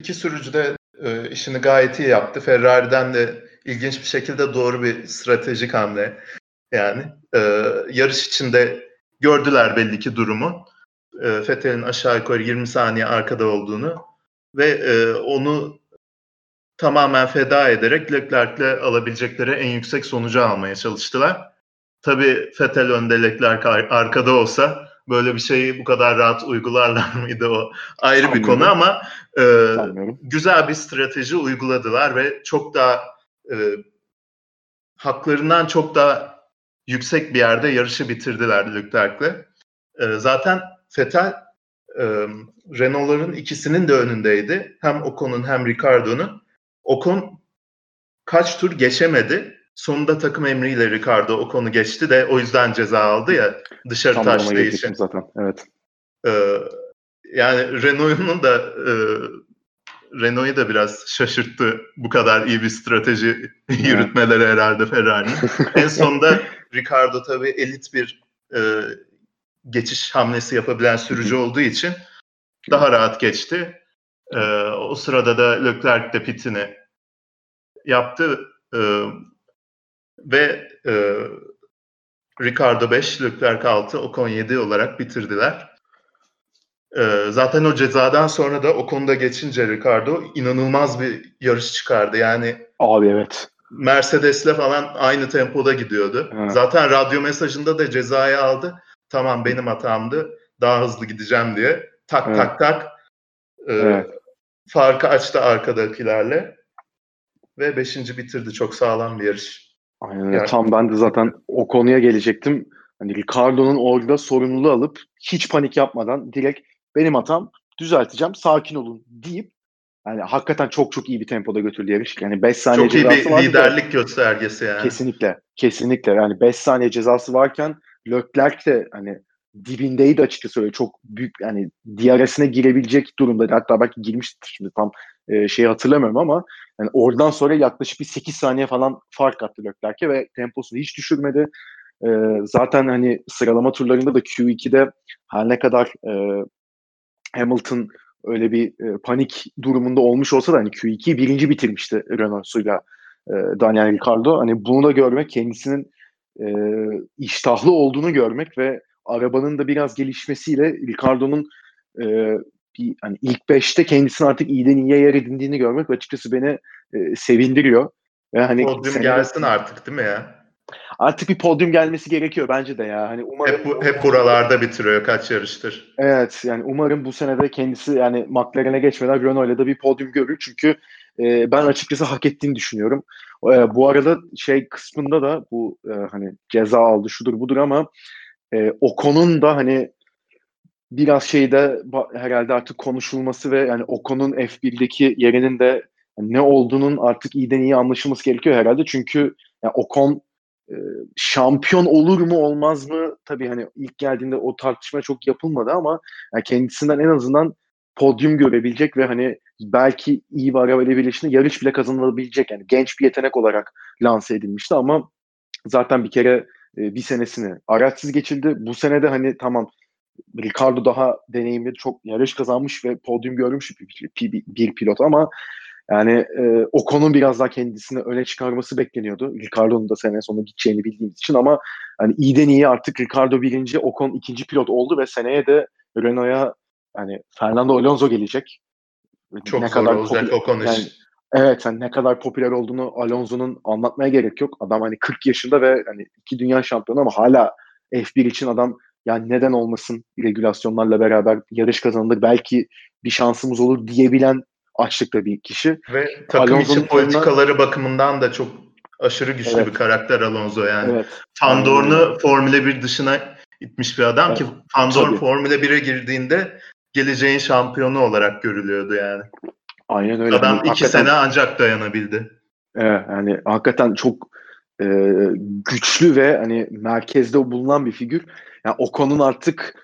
İki sürücü de e, işini gayet iyi yaptı. Ferrari'den de ilginç bir şekilde doğru bir stratejik hamle yani e, yarış içinde gördüler belli ki durumu. E, Fethel'in aşağı yukarı 20 saniye arkada olduğunu ve e, onu tamamen feda ederek Leclerc'le alabilecekleri en yüksek sonucu almaya çalıştılar. Tabii Fettel önde Leclerc arkada olsa böyle bir şeyi bu kadar rahat uygularlar [LAUGHS] mıydı o ayrı bir konu ama e, güzel bir strateji uyguladılar ve çok daha e, haklarından çok daha yüksek bir yerde yarışı bitirdiler Leclerc'le. E, zaten Vettel e, Renault'ların ikisinin de önündeydi. Hem Ocon'un hem Ricardo'nun. Ocon kaç tur geçemedi. Sonunda takım emriyle Ricardo Ocon'u geçti de o yüzden ceza aldı ya dışarı Tam taştığı için. zaten. Evet. Ee, yani Renault'un da e, Renault'u da biraz şaşırttı bu kadar iyi bir strateji [LAUGHS] yürütmeleri herhalde Ferrari'nin. en sonunda [LAUGHS] Ricardo tabii elit bir e, geçiş hamlesi yapabilen sürücü olduğu için daha rahat geçti. E, o sırada da Leclerc de pitini yaptı e, ve e, Ricardo 5, Leclerc 6, Ocon 7 olarak bitirdiler. Ee, zaten o cezadan sonra da o konuda geçince Ricardo inanılmaz bir yarış çıkardı. Yani Abi evet. Mercedes'le falan aynı tempoda gidiyordu. Evet. Zaten radyo mesajında da cezayı aldı. Tamam benim hatamdı. Daha hızlı gideceğim diye. Tak evet. tak tak. E, evet. Farkı açtı arkadakilerle. Ve beşinci bitirdi. Çok sağlam bir yarış. Aynen yani, tam ben de zaten o konuya gelecektim. Hani Ricardo'nun orada sorumluluğu alıp hiç panik yapmadan direkt benim hatam düzelteceğim sakin olun deyip yani hakikaten çok çok iyi bir tempoda götürdü yarış. Yani 5 saniye çok iyi bir liderlik da, göstergesi yani. Kesinlikle. Kesinlikle. Yani 5 saniye cezası varken Leclerc de hani dibindeydi açıkçası öyle çok büyük yani DRS'ine girebilecek durumdaydı. Hatta belki girmiştir şimdi tam e, şeyi hatırlamıyorum ama yani oradan sonra yaklaşık bir 8 saniye falan fark attı Leclerc'e ve temposunu hiç düşürmedi. E, zaten hani sıralama turlarında da Q2'de her ne kadar e, Hamilton öyle bir e, panik durumunda olmuş olsa da hani Q2'yi birinci bitirmişti Renault'suyla e, Daniel Ricciardo. Hani bunu da görmek kendisinin e, iştahlı olduğunu görmek ve arabanın da biraz gelişmesiyle Ricardo'nun e, bir hani ilk beşte kendisini artık iyiden iyiye yer edindiğini görmek açıkçası beni e, sevindiriyor. Ve hani podyum gelsin artık değil mi ya? Artık bir podyum gelmesi gerekiyor bence de ya. Hani umarım hep, bu, hep buralarda bitiriyor kaç yarıştır. Evet yani umarım bu sene de kendisi yani McLaren'e geçmeden Renault'la da bir podyum görür. Çünkü e, ben açıkçası hak ettiğini düşünüyorum. E, bu arada şey kısmında da bu e, hani ceza aldı şudur budur ama e, Ocon'un da hani biraz şeyde herhalde artık konuşulması ve yani Ocon'un F1'deki yerinin de ne olduğunun artık iyiden iyi anlaşılması gerekiyor herhalde. Çünkü yani Ocon şampiyon olur mu olmaz mı tabii hani ilk geldiğinde o tartışma çok yapılmadı ama yani kendisinden en azından podyum görebilecek ve hani belki iyi bir arabayla birleştiğinde yarış bile kazanılabilecek yani genç bir yetenek olarak lanse edilmişti ama zaten bir kere e, bir senesini araçsız geçildi. Bu sene de hani tamam Ricardo daha deneyimli, çok yarış kazanmış ve podyum görmüş bir, bir, bir pilot ama yani e, Ocon'un biraz daha kendisini öne çıkarması bekleniyordu. Ricardo'nun da sene sonu gideceğini bildiğimiz için ama hani iyiden iyi artık Ricardo birinci, Ocon ikinci pilot oldu ve seneye de Renault'a yani Fernando Alonso gelecek. Çok ne zor kadar olacak Ocon yani, Evet hani ne kadar popüler olduğunu Alonso'nun anlatmaya gerek yok. Adam hani 40 yaşında ve hani iki dünya şampiyonu ama hala F1 için adam yani neden olmasın regülasyonlarla beraber yarış kazanılır belki bir şansımız olur diyebilen açlıkta bir kişi. Ve takım Alonso'nun içi politikaları yanına... bakımından da çok aşırı güçlü evet. bir karakter Alonso yani. Evet. Fandorn'u Formula 1 dışına itmiş bir adam evet. ki Fandorn Formula 1'e girdiğinde geleceğin şampiyonu olarak görülüyordu yani. Aynen öyle. Adam yani, iki sene ancak dayanabildi. Evet yani hakikaten çok e, güçlü ve hani merkezde bulunan bir figür. Yani Ocon'un artık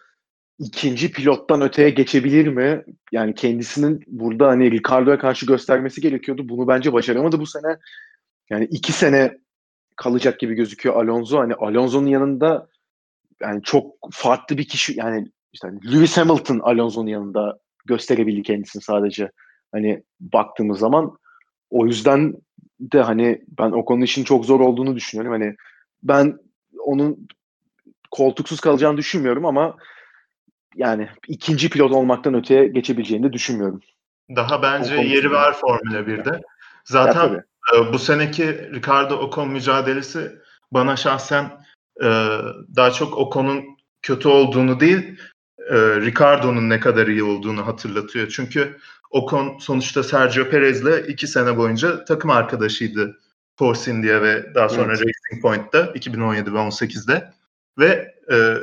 ikinci pilottan öteye geçebilir mi? Yani kendisinin burada hani Ricardo'ya karşı göstermesi gerekiyordu. Bunu bence başaramadı bu sene. Yani iki sene kalacak gibi gözüküyor Alonso. Hani Alonso'nun yanında yani çok farklı bir kişi yani işte Lewis Hamilton Alonso'nun yanında gösterebildi kendisini sadece. Hani baktığımız zaman o yüzden de hani ben o konu için çok zor olduğunu düşünüyorum. Hani ben onun koltuksuz kalacağını düşünmüyorum ama yani ikinci pilot olmaktan öteye geçebileceğini de düşünmüyorum. Daha bence yeri var Formula 1'de. Zaten ya, bu seneki Ricardo Ocon mücadelesi bana şahsen e, daha çok Ocon'un kötü olduğunu değil, e, Ricardo'nun ne kadar iyi olduğunu hatırlatıyor. Çünkü Ocon sonuçta Sergio Perez'le iki sene boyunca takım arkadaşıydı Force India ve daha sonra evet. Racing Point'ta 2017 ve 18'de. Ve e,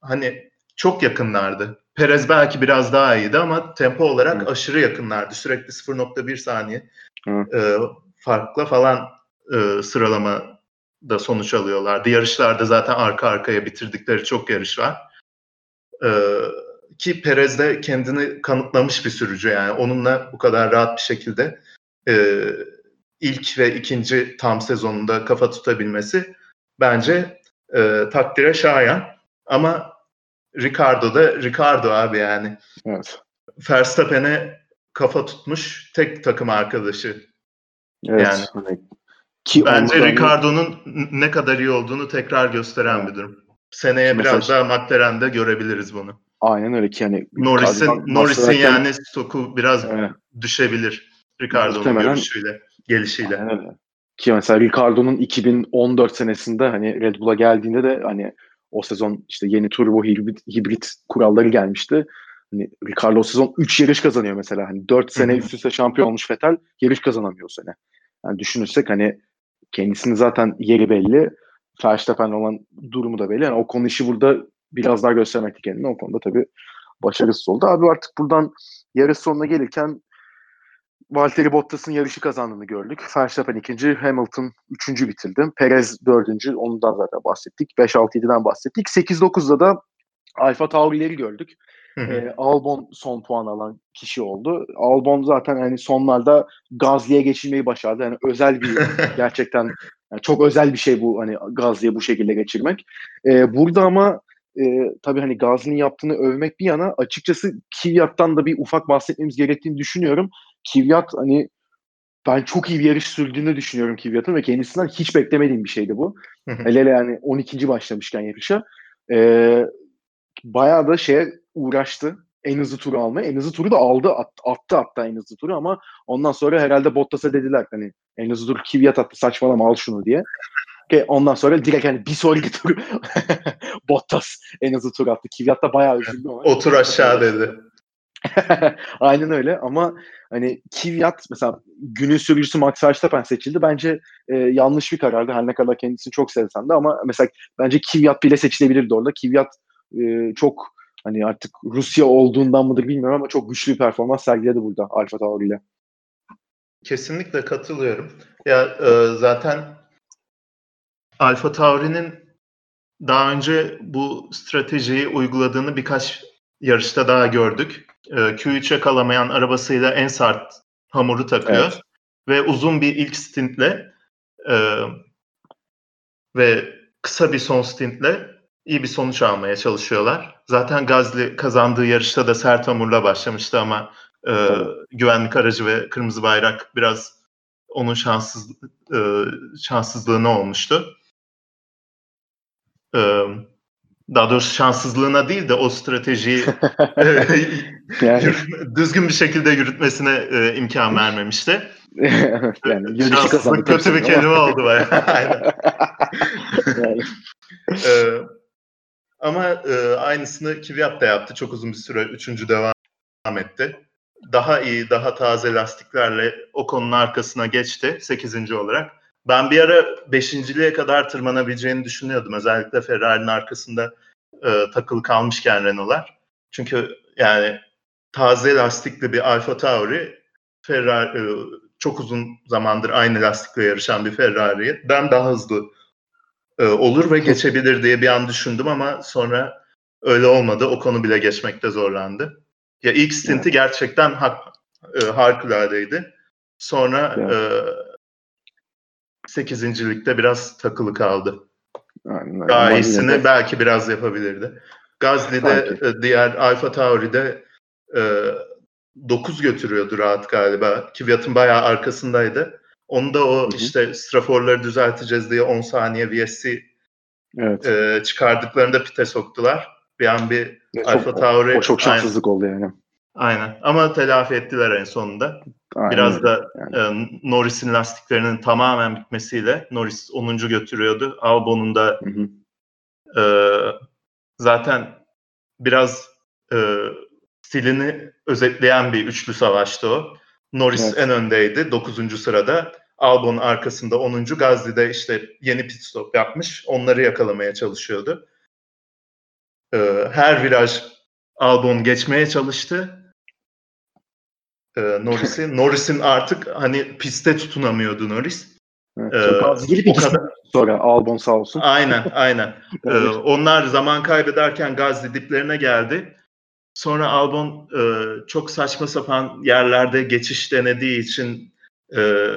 hani çok yakınlardı. Perez belki biraz daha iyiydi ama tempo olarak Hı. aşırı yakınlardı. Sürekli 0.1 saniye e, farkla falan e, sıralama da sonuç alıyorlardı. Yarışlarda zaten arka arkaya bitirdikleri çok yarış var. E, ki Perez de kendini kanıtlamış bir sürücü yani. Onunla bu kadar rahat bir şekilde e, ilk ve ikinci tam sezonunda kafa tutabilmesi bence e, takdire şayan. Ama Ricardo da Ricardo abi yani. Evet. Verstappen'e kafa tutmuş tek takım arkadaşı. Evet. Yani. Ki Bence Ricardo'nun ne kadar iyi olduğunu tekrar gösteren evet. bir durum. Seneye Mesela biraz daha McLaren'de görebiliriz bunu. Aynen öyle ki yani Norris'in Norris'in yani stoku biraz evet. düşebilir Ricardo'nun görüşüyle, gelişiyle. Aynen öyle. Ki mesela Ricardo'nun 2014 senesinde hani Red Bull'a geldiğinde de hani o sezon işte yeni turbo hibrit, hibrit kuralları gelmişti. Hani Ricardo sezon 3 yarış kazanıyor mesela. Hani 4 sene üst üste şampiyon olmuş Vettel yarış kazanamıyor o sene. Yani düşünürsek hani kendisinin zaten yeri belli. Verstappen olan durumu da belli. Yani o konu işi burada biraz daha göstermekti kendini. O konuda tabii başarısız oldu. Abi artık buradan yarış sonuna gelirken Valtteri Bottas'ın yarışı kazandığını gördük. Verstappen ikinci, Hamilton üçüncü bitirdi. Perez dördüncü, ondan zaten bahsettik. 5-6-7'den bahsettik. 8-9'da da Alfa Tauri'leri gördük. E, Albon son puan alan kişi oldu. Albon zaten hani sonlarda Gazli'ye geçirmeyi başardı. Yani özel bir [LAUGHS] gerçekten yani çok özel bir şey bu hani Gazli'ye bu şekilde geçirmek. E, burada ama e, tabii hani Gazli'nin yaptığını övmek bir yana açıkçası Kvyat'tan da bir ufak bahsetmemiz gerektiğini düşünüyorum. Kvyat hani ben çok iyi bir yarış sürdüğünü düşünüyorum Kvyat'ın ve kendisinden hiç beklemediğim bir şeydi bu. hele hele yani 12. başlamışken yarışa. E, bayağı da şeye uğraştı. En hızlı turu almaya. En hızlı turu da aldı. At, attı hatta en hızlı turu ama ondan sonra herhalde Bottas'a dediler hani en hızlı turu Kvyat attı saçmalama al şunu diye. Ki ondan sonra direkt hani bir sonraki tur [LAUGHS] Bottas en hızlı tur attı. Kvyat da bayağı üzüldü. Otur aşağı dedi. [LAUGHS] Aynen öyle ama hani Kvyat mesela günün sürücüsü Max Verstappen seçildi. Bence e, yanlış bir karardı. Her ne kadar kendisini çok sevsem de ama mesela bence Kvyat bile seçilebilirdi orada. Kvyat e, çok hani artık Rusya olduğundan mıdır bilmiyorum ama çok güçlü bir performans sergiledi burada Alfa Tauri ile. Kesinlikle katılıyorum. Ya e, zaten Alfa Tauri'nin daha önce bu stratejiyi uyguladığını birkaç yarışta daha gördük. E, Q3'e kalamayan arabasıyla en sert hamuru takıyor. Evet. Ve uzun bir ilk stintle e, ve kısa bir son stintle iyi bir sonuç almaya çalışıyorlar. Zaten Gazli kazandığı yarışta da sert hamurla başlamıştı ama e, güvenlik aracı ve kırmızı bayrak biraz onun şanssız e, şanssızlığına olmuştu. E, daha doğrusu şanssızlığına değil de o stratejiyi [LAUGHS] yani. düzgün bir şekilde yürütmesine e, imkan vermemişti. [LAUGHS] yani Şanssızlık kötü bir kelime oldu bayağı. [LAUGHS] Yani. ee, ama e, aynısını Kvyat da yaptı. Çok uzun bir süre üçüncü devam etti. Daha iyi, daha taze lastiklerle o konunun arkasına geçti sekizinci olarak. Ben bir ara beşinciliğe kadar tırmanabileceğini düşünüyordum. Özellikle Ferrari'nin arkasında e, takılı kalmışken Renault'lar. Çünkü yani taze lastikli bir Alfa Tauri Ferrari e, çok uzun zamandır aynı lastikle yarışan bir Ferrari'den daha hızlı e, olur ve geçebilir diye bir an düşündüm ama sonra öyle olmadı. O konu bile geçmekte zorlandı. Ya ilk stinti gerçekten hak, e, harikuladeydi. Sonra e, sekizincilikte biraz takılı kaldı. Aynen. Daha iyisini de... belki biraz yapabilirdi. Gazli'de e, diğer Alfa Tauri'de e, 9 götürüyordu rahat galiba. Kvyat'ın bayağı arkasındaydı. Onu da o Hı-hı. işte straforları düzelteceğiz diye 10 saniye VSC evet. e, çıkardıklarında pite soktular. Bir an bir Alfa Tauri... O, çok şanssızlık aynen, oldu yani. Aynen ama telafi ettiler en sonunda. Aynen. Biraz da yani. e, Norris'in lastiklerinin tamamen bitmesiyle Norris 10. götürüyordu. Albon'un da e, zaten biraz e, stilini özetleyen bir üçlü savaştı o. Norris evet. en öndeydi 9. sırada. Albon arkasında 10. Gazli'de işte yeni pit stop yapmış. Onları yakalamaya çalışıyordu. Ee, her viraj Albon geçmeye çalıştı. Ee, Norris'i. Norris'in artık hani piste tutunamıyordu Norris. Evet, ee, gelip o kadar sonra Albon sağ olsun. Aynen, aynen. [LAUGHS] ee, onlar zaman kaybederken Gazli diplerine geldi. Sonra Albon e, çok saçma sapan yerlerde geçiş denediği için e,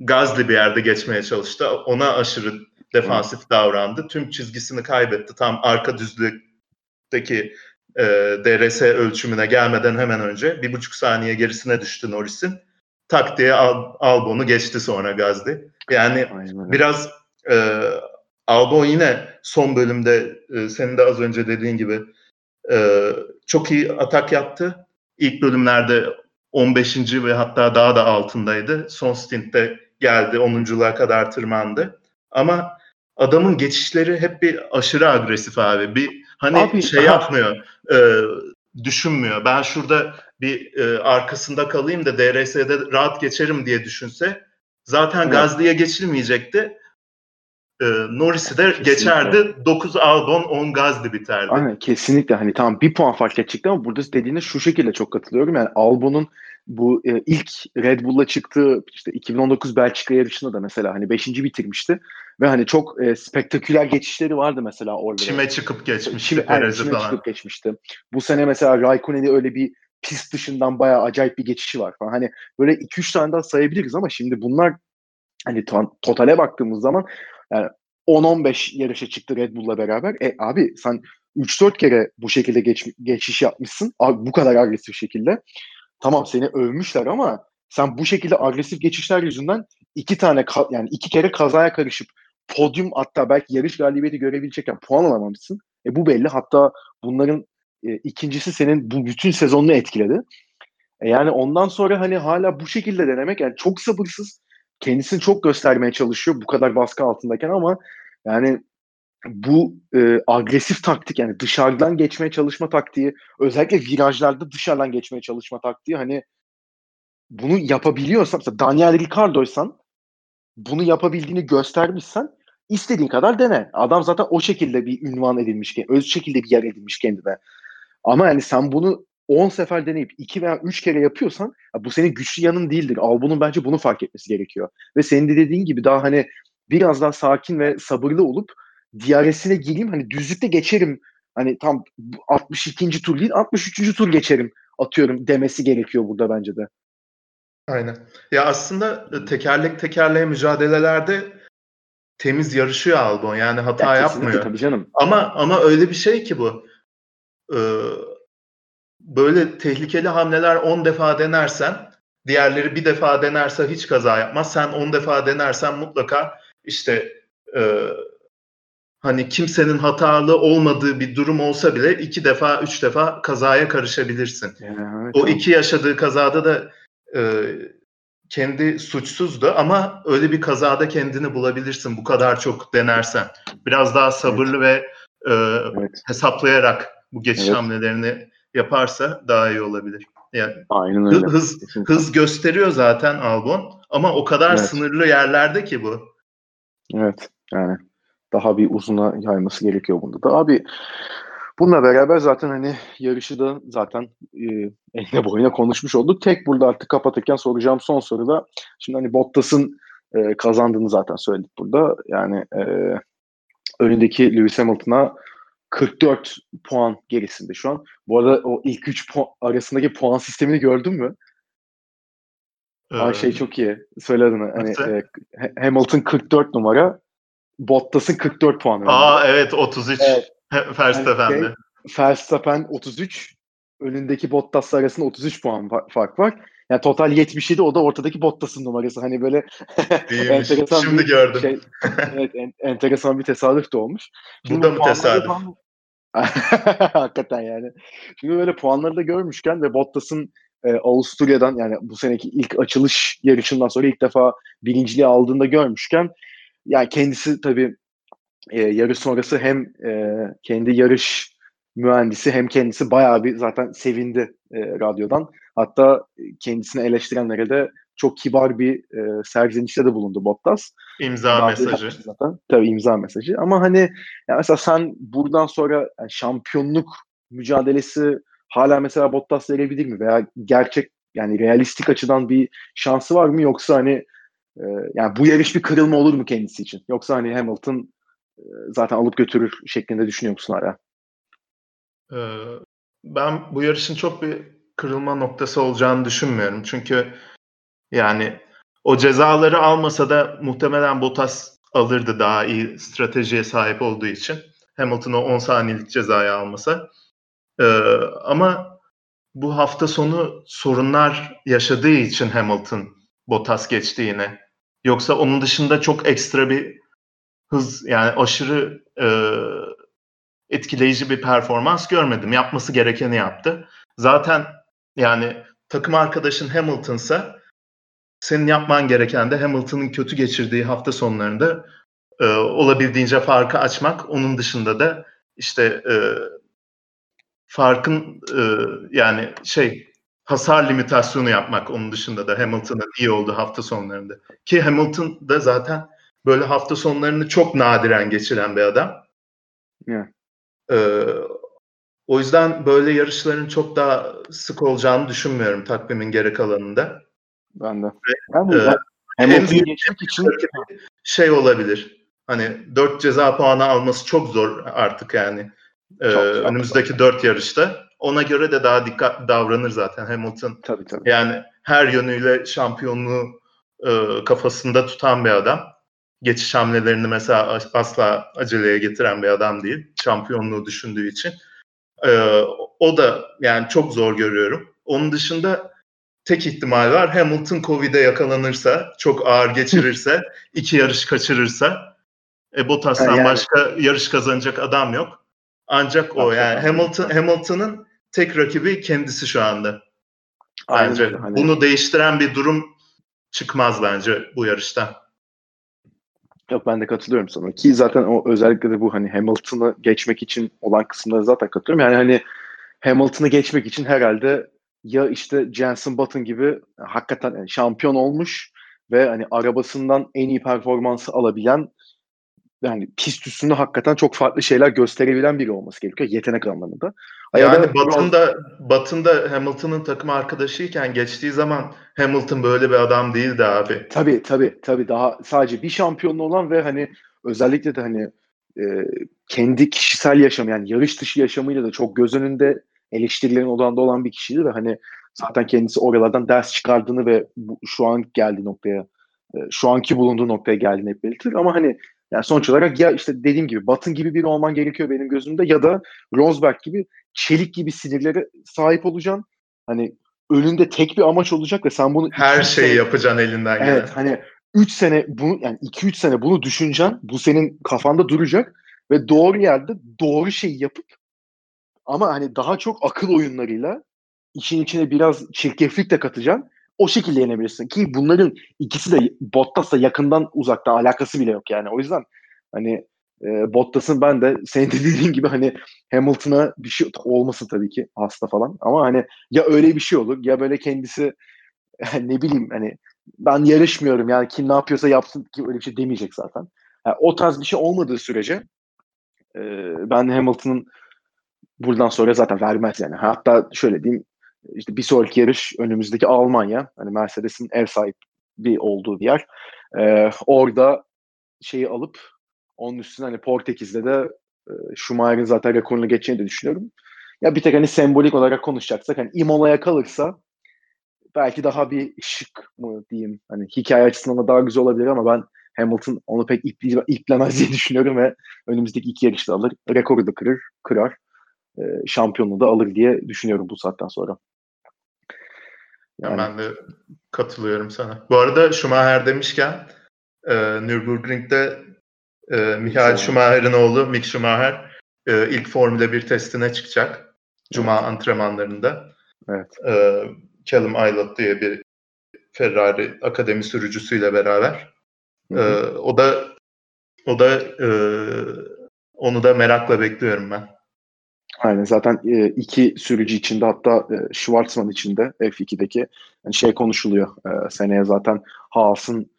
Gazli bir yerde geçmeye çalıştı. Ona aşırı defansif davrandı. Tüm çizgisini kaybetti. Tam arka düzlükteki e, DRS ölçümüne gelmeden hemen önce bir buçuk saniye gerisine düştü Norris'in. Tak diye Al, Albon'u geçti sonra Gazli. Yani Aynen. biraz e, Albon yine son bölümde e, senin de az önce dediğin gibi e, çok iyi atak yaptı. İlk bölümlerde 15. ve hatta daha da altındaydı. Son stintte geldi 10'unculuğa kadar tırmandı. Ama adamın geçişleri hep bir aşırı agresif abi. Bir hani abi, şey yapmıyor. E, düşünmüyor. Ben şurada bir e, arkasında kalayım da DRS'de rahat geçerim diye düşünse zaten evet. Gazli'ye geçilmeyecekti e, Norris'i de kesinlikle. geçerdi. 9 Albon 10 Gazli biterdi. Aynen kesinlikle hani tamam bir puan fark edecekti ama burada dediğine şu şekilde çok katılıyorum. Yani Albon'un bu e, ilk Red Bull'la çıktığı işte 2019 Belçika yarışında da mesela hani 5. bitirmişti ve hani çok e, spektaküler geçişleri vardı mesela orada. Çime çıkıp geçmişti. Çime, yani, çime falan. çıkıp geçmişti. Bu sene mesela Raikkonen'i öyle bir pist dışından bayağı acayip bir geçişi var falan. Hani böyle 2-3 tane daha sayabiliriz ama şimdi bunlar hani totale baktığımız zaman yani 10-15 yarışa çıktı Red Bull'la beraber. E abi sen 3-4 kere bu şekilde geç, geçiş yapmışsın. Abi bu kadar agresif şekilde. Tamam seni övmüşler ama sen bu şekilde agresif geçişler yüzünden iki tane yani iki kere kazaya karışıp podyum hatta belki yarış galibiyeti görebilecekken puan alamamışsın. E bu belli. Hatta bunların e, ikincisi senin bu bütün sezonunu etkiledi. E yani ondan sonra hani hala bu şekilde denemek yani çok sabırsız. Kendisini çok göstermeye çalışıyor bu kadar baskı altındayken ama yani bu e, agresif taktik yani dışarıdan geçmeye çalışma taktiği özellikle virajlarda dışarıdan geçmeye çalışma taktiği hani bunu yapabiliyorsan mesela Daniel Ricardo'ysan bunu yapabildiğini göstermişsen istediğin kadar dene. Adam zaten o şekilde bir ünvan edilmiş, öz şekilde bir yer edilmiş kendine. Ama yani sen bunu 10 sefer deneyip 2 veya 3 kere yapıyorsan bu senin güçlü yanın değildir. Albun'un bence bunu fark etmesi gerekiyor. Ve senin de dediğin gibi daha hani biraz daha sakin ve sabırlı olup DRS'ine gireyim hani düzlükte geçerim. Hani tam 62. tur değil 63. tur geçerim atıyorum demesi gerekiyor burada bence de. Aynen. Ya aslında e, tekerlek tekerleğe mücadelelerde temiz yarışıyor Albon. Yani hata ya yapmıyor. Tabii canım. Ama ama öyle bir şey ki bu. Ee, böyle tehlikeli hamleler 10 defa denersen diğerleri bir defa denerse hiç kaza yapmaz. Sen 10 defa denersen mutlaka işte e, hani kimsenin hatalı olmadığı bir durum olsa bile iki defa, üç defa kazaya karışabilirsin. Evet, o iki yaşadığı kazada da e, kendi suçsuzdu ama öyle bir kazada kendini bulabilirsin bu kadar çok denersen. Biraz daha sabırlı evet. ve e, evet. hesaplayarak bu geçiş evet. hamlelerini yaparsa daha iyi olabilir. Yani Aynen öyle. Hız, hız gösteriyor zaten Albon ama o kadar evet. sınırlı yerlerde ki bu. Evet yani daha bir uzuna yayması gerekiyor bunda da. Abi bununla beraber zaten hani yarışı da zaten e, eline boyuna konuşmuş olduk. Tek burada artık kapatırken soracağım son soru da şimdi hani Bottas'ın e, kazandığını zaten söyledik burada. Yani e, önündeki Lewis Hamilton'a 44 puan gerisinde şu an. Bu arada o ilk 3 puan arasındaki puan sistemini gördün mü? Ee, Aa, şey çok iyi. Söyledin. Hani, e, Hamilton 44 numara, Bottas'ın 44 puan. Aa evet 33 evet. Verstappen'de. Yani şey, Verstappen 33, önündeki Bottas arasında 33 puan fark var. Yani total 77 o da ortadaki Bottas'ın numarası. Hani böyle [LAUGHS] enteresan Şimdi bir gördüm. Şey, evet en, enteresan bir tesadüf de olmuş. Şimdi Bu da mı tesadüf? Falan... [LAUGHS] Hakikaten yani. Şimdi böyle puanları da görmüşken ve Bottas'ın e, Avusturya'dan yani bu seneki ilk açılış yarışından sonra ilk defa birinciliği aldığında görmüşken yani kendisi tabii e, yarış sonrası hem e, kendi yarış mühendisi hem kendisi bayağı bir zaten sevindi e, radyodan. Hatta kendisini eleştirenlere de çok kibar bir e, serzenişte de bulundu Bottas. İmza Daha mesajı. Zaten. Tabii imza mesajı. Ama hani ya mesela sen buradan sonra yani şampiyonluk mücadelesi hala mesela Bottas verebilir mi? Veya gerçek yani realistik açıdan bir şansı var mı? Yoksa hani e, yani bu yarış bir kırılma olur mu kendisi için? Yoksa hani Hamilton e, zaten alıp götürür şeklinde düşünüyor musun hala? Ee, ben bu yarışın çok bir kırılma noktası olacağını düşünmüyorum. Çünkü yani o cezaları almasa da muhtemelen Bottas alırdı daha iyi stratejiye sahip olduğu için. Hamilton o 10 saniyelik cezayı almasa. Ee, ama bu hafta sonu sorunlar yaşadığı için Hamilton Bottas geçti yine. Yoksa onun dışında çok ekstra bir hız yani aşırı e, etkileyici bir performans görmedim. Yapması gerekeni yaptı. Zaten yani takım arkadaşın Hamilton'sa senin yapman gereken de Hamilton'ın kötü geçirdiği hafta sonlarında e, olabildiğince farkı açmak. Onun dışında da işte e, farkın e, yani şey hasar limitasyonu yapmak onun dışında da Hamilton'ın iyi olduğu hafta sonlarında. Ki Hamilton da zaten böyle hafta sonlarını çok nadiren geçiren bir adam. Yeah. Ee, O yüzden böyle yarışların çok daha sık olacağını düşünmüyorum takvimin geri kalanında. Ben de. Ben de. E, Hamilton'ı geçmek için şey olabilir. Hani 4 ceza puanı alması çok zor artık yani. Ee, çok önümüzdeki 4 yarışta. Ona göre de daha dikkat davranır zaten Hamilton. Tabii tabii. Yani her yönüyle şampiyonluğu e, kafasında tutan bir adam. Geçiş hamlelerini mesela asla aceleye getiren bir adam değil. Şampiyonluğu düşündüğü için. E, o da yani çok zor görüyorum. Onun dışında tek ihtimal var. Hamilton Covid'e yakalanırsa, çok ağır geçirirse, [LAUGHS] iki yarış kaçırırsa e, Bottas'tan yani. başka yarış kazanacak adam yok. Ancak o yani Hamilton Hamilton'ın tek rakibi kendisi şu anda. Bence Aynen. Hani... bunu değiştiren bir durum çıkmaz bence bu yarışta. Yok ben de katılıyorum sana. Ki zaten o özellikle de bu hani Hamilton'ı geçmek için olan kısımları zaten katılıyorum. Yani hani Hamilton'ı geçmek için herhalde ya işte Jenson Button gibi hakikaten şampiyon olmuş ve hani arabasından en iyi performansı alabilen yani pist üstünde hakikaten çok farklı şeyler gösterebilen biri olması gerekiyor yetenek anlamında. Yani Button'da Button'da Hamilton'ın takım arkadaşıyken geçtiği zaman Hamilton böyle bir adam değildi abi. Tabii tabii tabii daha sadece bir şampiyonlu olan ve hani özellikle de hani e, kendi kişisel yaşam yani yarış dışı yaşamıyla da çok göz önünde eleştirilerin odağında olan bir kişiydi ve hani zaten kendisi oralardan ders çıkardığını ve bu, şu an geldiği noktaya e, şu anki bulunduğu noktaya geldiğini hep belirtir ama hani yani sonuç olarak ya işte dediğim gibi Batın gibi biri olman gerekiyor benim gözümde ya da Rosberg gibi çelik gibi sinirlere sahip olacaksın. Hani önünde tek bir amaç olacak ve sen bunu her şeyi sene, yapacaksın elinden gelen. Evet hani 3 sene bunu yani 2-3 sene bunu düşüneceksin. Bu senin kafanda duracak ve doğru yerde doğru şeyi yapıp ama hani daha çok akıl oyunlarıyla işin içine biraz çirkeflik de katacaksın. O şekilde yenebilirsin. Ki bunların ikisi de Bottas'la yakından uzakta alakası bile yok yani. O yüzden hani e, Bottas'ın ben de senin de dediğin gibi hani Hamilton'a bir şey olmasın tabii ki hasta falan. Ama hani ya öyle bir şey olur ya böyle kendisi [LAUGHS] ne bileyim hani ben yarışmıyorum yani kim ne yapıyorsa yapsın ki öyle bir şey demeyecek zaten. Yani o tarz bir şey olmadığı sürece e, ben Hamilton'ın buradan sonra zaten vermez yani. Hatta şöyle diyeyim işte bir sonraki yarış önümüzdeki Almanya. Hani Mercedes'in ev sahibi olduğu bir yer. Ee, orada şeyi alıp onun üstüne hani Portekiz'de de e, Schumacher'in zaten rekorunu geçeceğini de düşünüyorum. Ya bir tek hani sembolik olarak konuşacaksak hani Imola'ya kalırsa belki daha bir şık mı diyeyim. Hani hikaye açısından da daha güzel olabilir ama ben Hamilton onu pek iple, iplemez diye [LAUGHS] düşünüyorum ve önümüzdeki iki yarışta alır. Rekoru da kırır, kırar. E, şampiyonluğu da alır diye düşünüyorum bu saatten sonra. Yani... Ben de katılıyorum sana. Bu arada Schumacher demişken e, Nürburgring'de e, Michael Schumacher'ın oğlu Mick Schumacher e, ilk Formula 1 testine çıkacak. Cuma evet. antrenmanlarında. Evet. E, Callum Aylott diye bir Ferrari akademi sürücüsüyle beraber. E, o da o da e, onu da merakla bekliyorum ben. Aynen zaten e, iki sürücü içinde hatta e, Schwarzman içinde F2'deki yani şey konuşuluyor. E, seneye zaten Haas'ın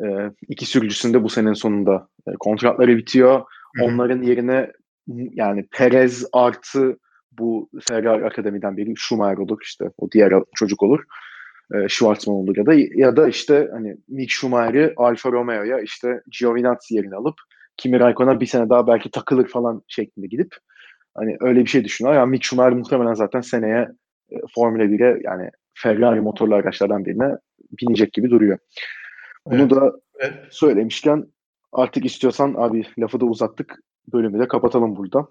e, iki sürücüsünde bu senenin sonunda e, kontratları bitiyor. Hı-hı. Onların yerine yani Perez artı bu Ferrari Akademi'den biri Schumacher olur işte o diğer çocuk olur. E, Schwarzman olur ya da ya da işte hani Mick Schumacher'i Alfa Romeo'ya işte Giovinazzi yerine alıp Kimi Raikkonen bir sene daha belki takılır falan şeklinde gidip Hani öyle bir şey düşünüyorlar. Yani Mick Schumacher muhtemelen zaten seneye e, Formula 1'e yani Ferrari motorlu araçlardan birine binecek gibi duruyor. Bunu evet. da evet. söylemişken artık istiyorsan abi lafı da uzattık. Bölümü de kapatalım burada.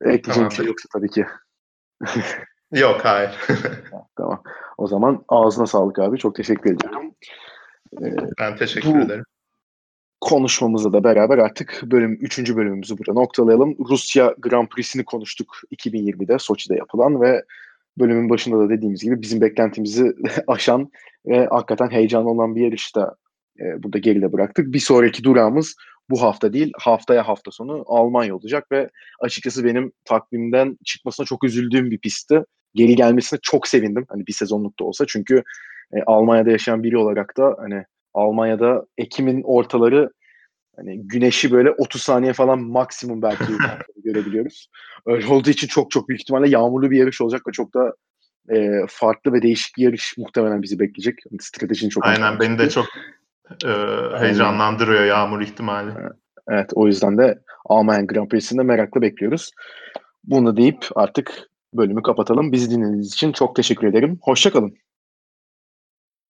Ekleyeceğim tamam. şey yoksa tabii ki. [LAUGHS] Yok hayır. [LAUGHS] tamam. O zaman ağzına sağlık abi. Çok teşekkür ediyorum. Ee, ben teşekkür bu, ederim konuşmamızla da beraber artık bölüm 3. bölümümüzü burada noktalayalım. Rusya Grand Prix'sini konuştuk 2020'de Soçi'de yapılan ve bölümün başında da dediğimiz gibi bizim beklentimizi [LAUGHS] aşan ve hakikaten heyecanlı olan bir yarışta e, burada geride bıraktık. Bir sonraki durağımız bu hafta değil haftaya hafta sonu Almanya olacak ve açıkçası benim takvimden çıkmasına çok üzüldüğüm bir pistti. Geri gelmesine çok sevindim hani bir sezonluk da olsa çünkü e, Almanya'da yaşayan biri olarak da hani Almanya'da Ekim'in ortaları hani güneşi böyle 30 saniye falan maksimum belki [LAUGHS] görebiliyoruz. Öyle olduğu için çok çok büyük ihtimalle yağmurlu bir yarış olacak ve çok da e, farklı ve değişik bir yarış muhtemelen bizi bekleyecek. Hani stratejinin çok Aynen beni de çok e, heyecanlandırıyor yağmur ihtimali. Evet o yüzden de Almanya Grand Prix'sinde merakla bekliyoruz. Bunu deyip artık bölümü kapatalım. Bizi dinlediğiniz için çok teşekkür ederim. Hoşçakalın.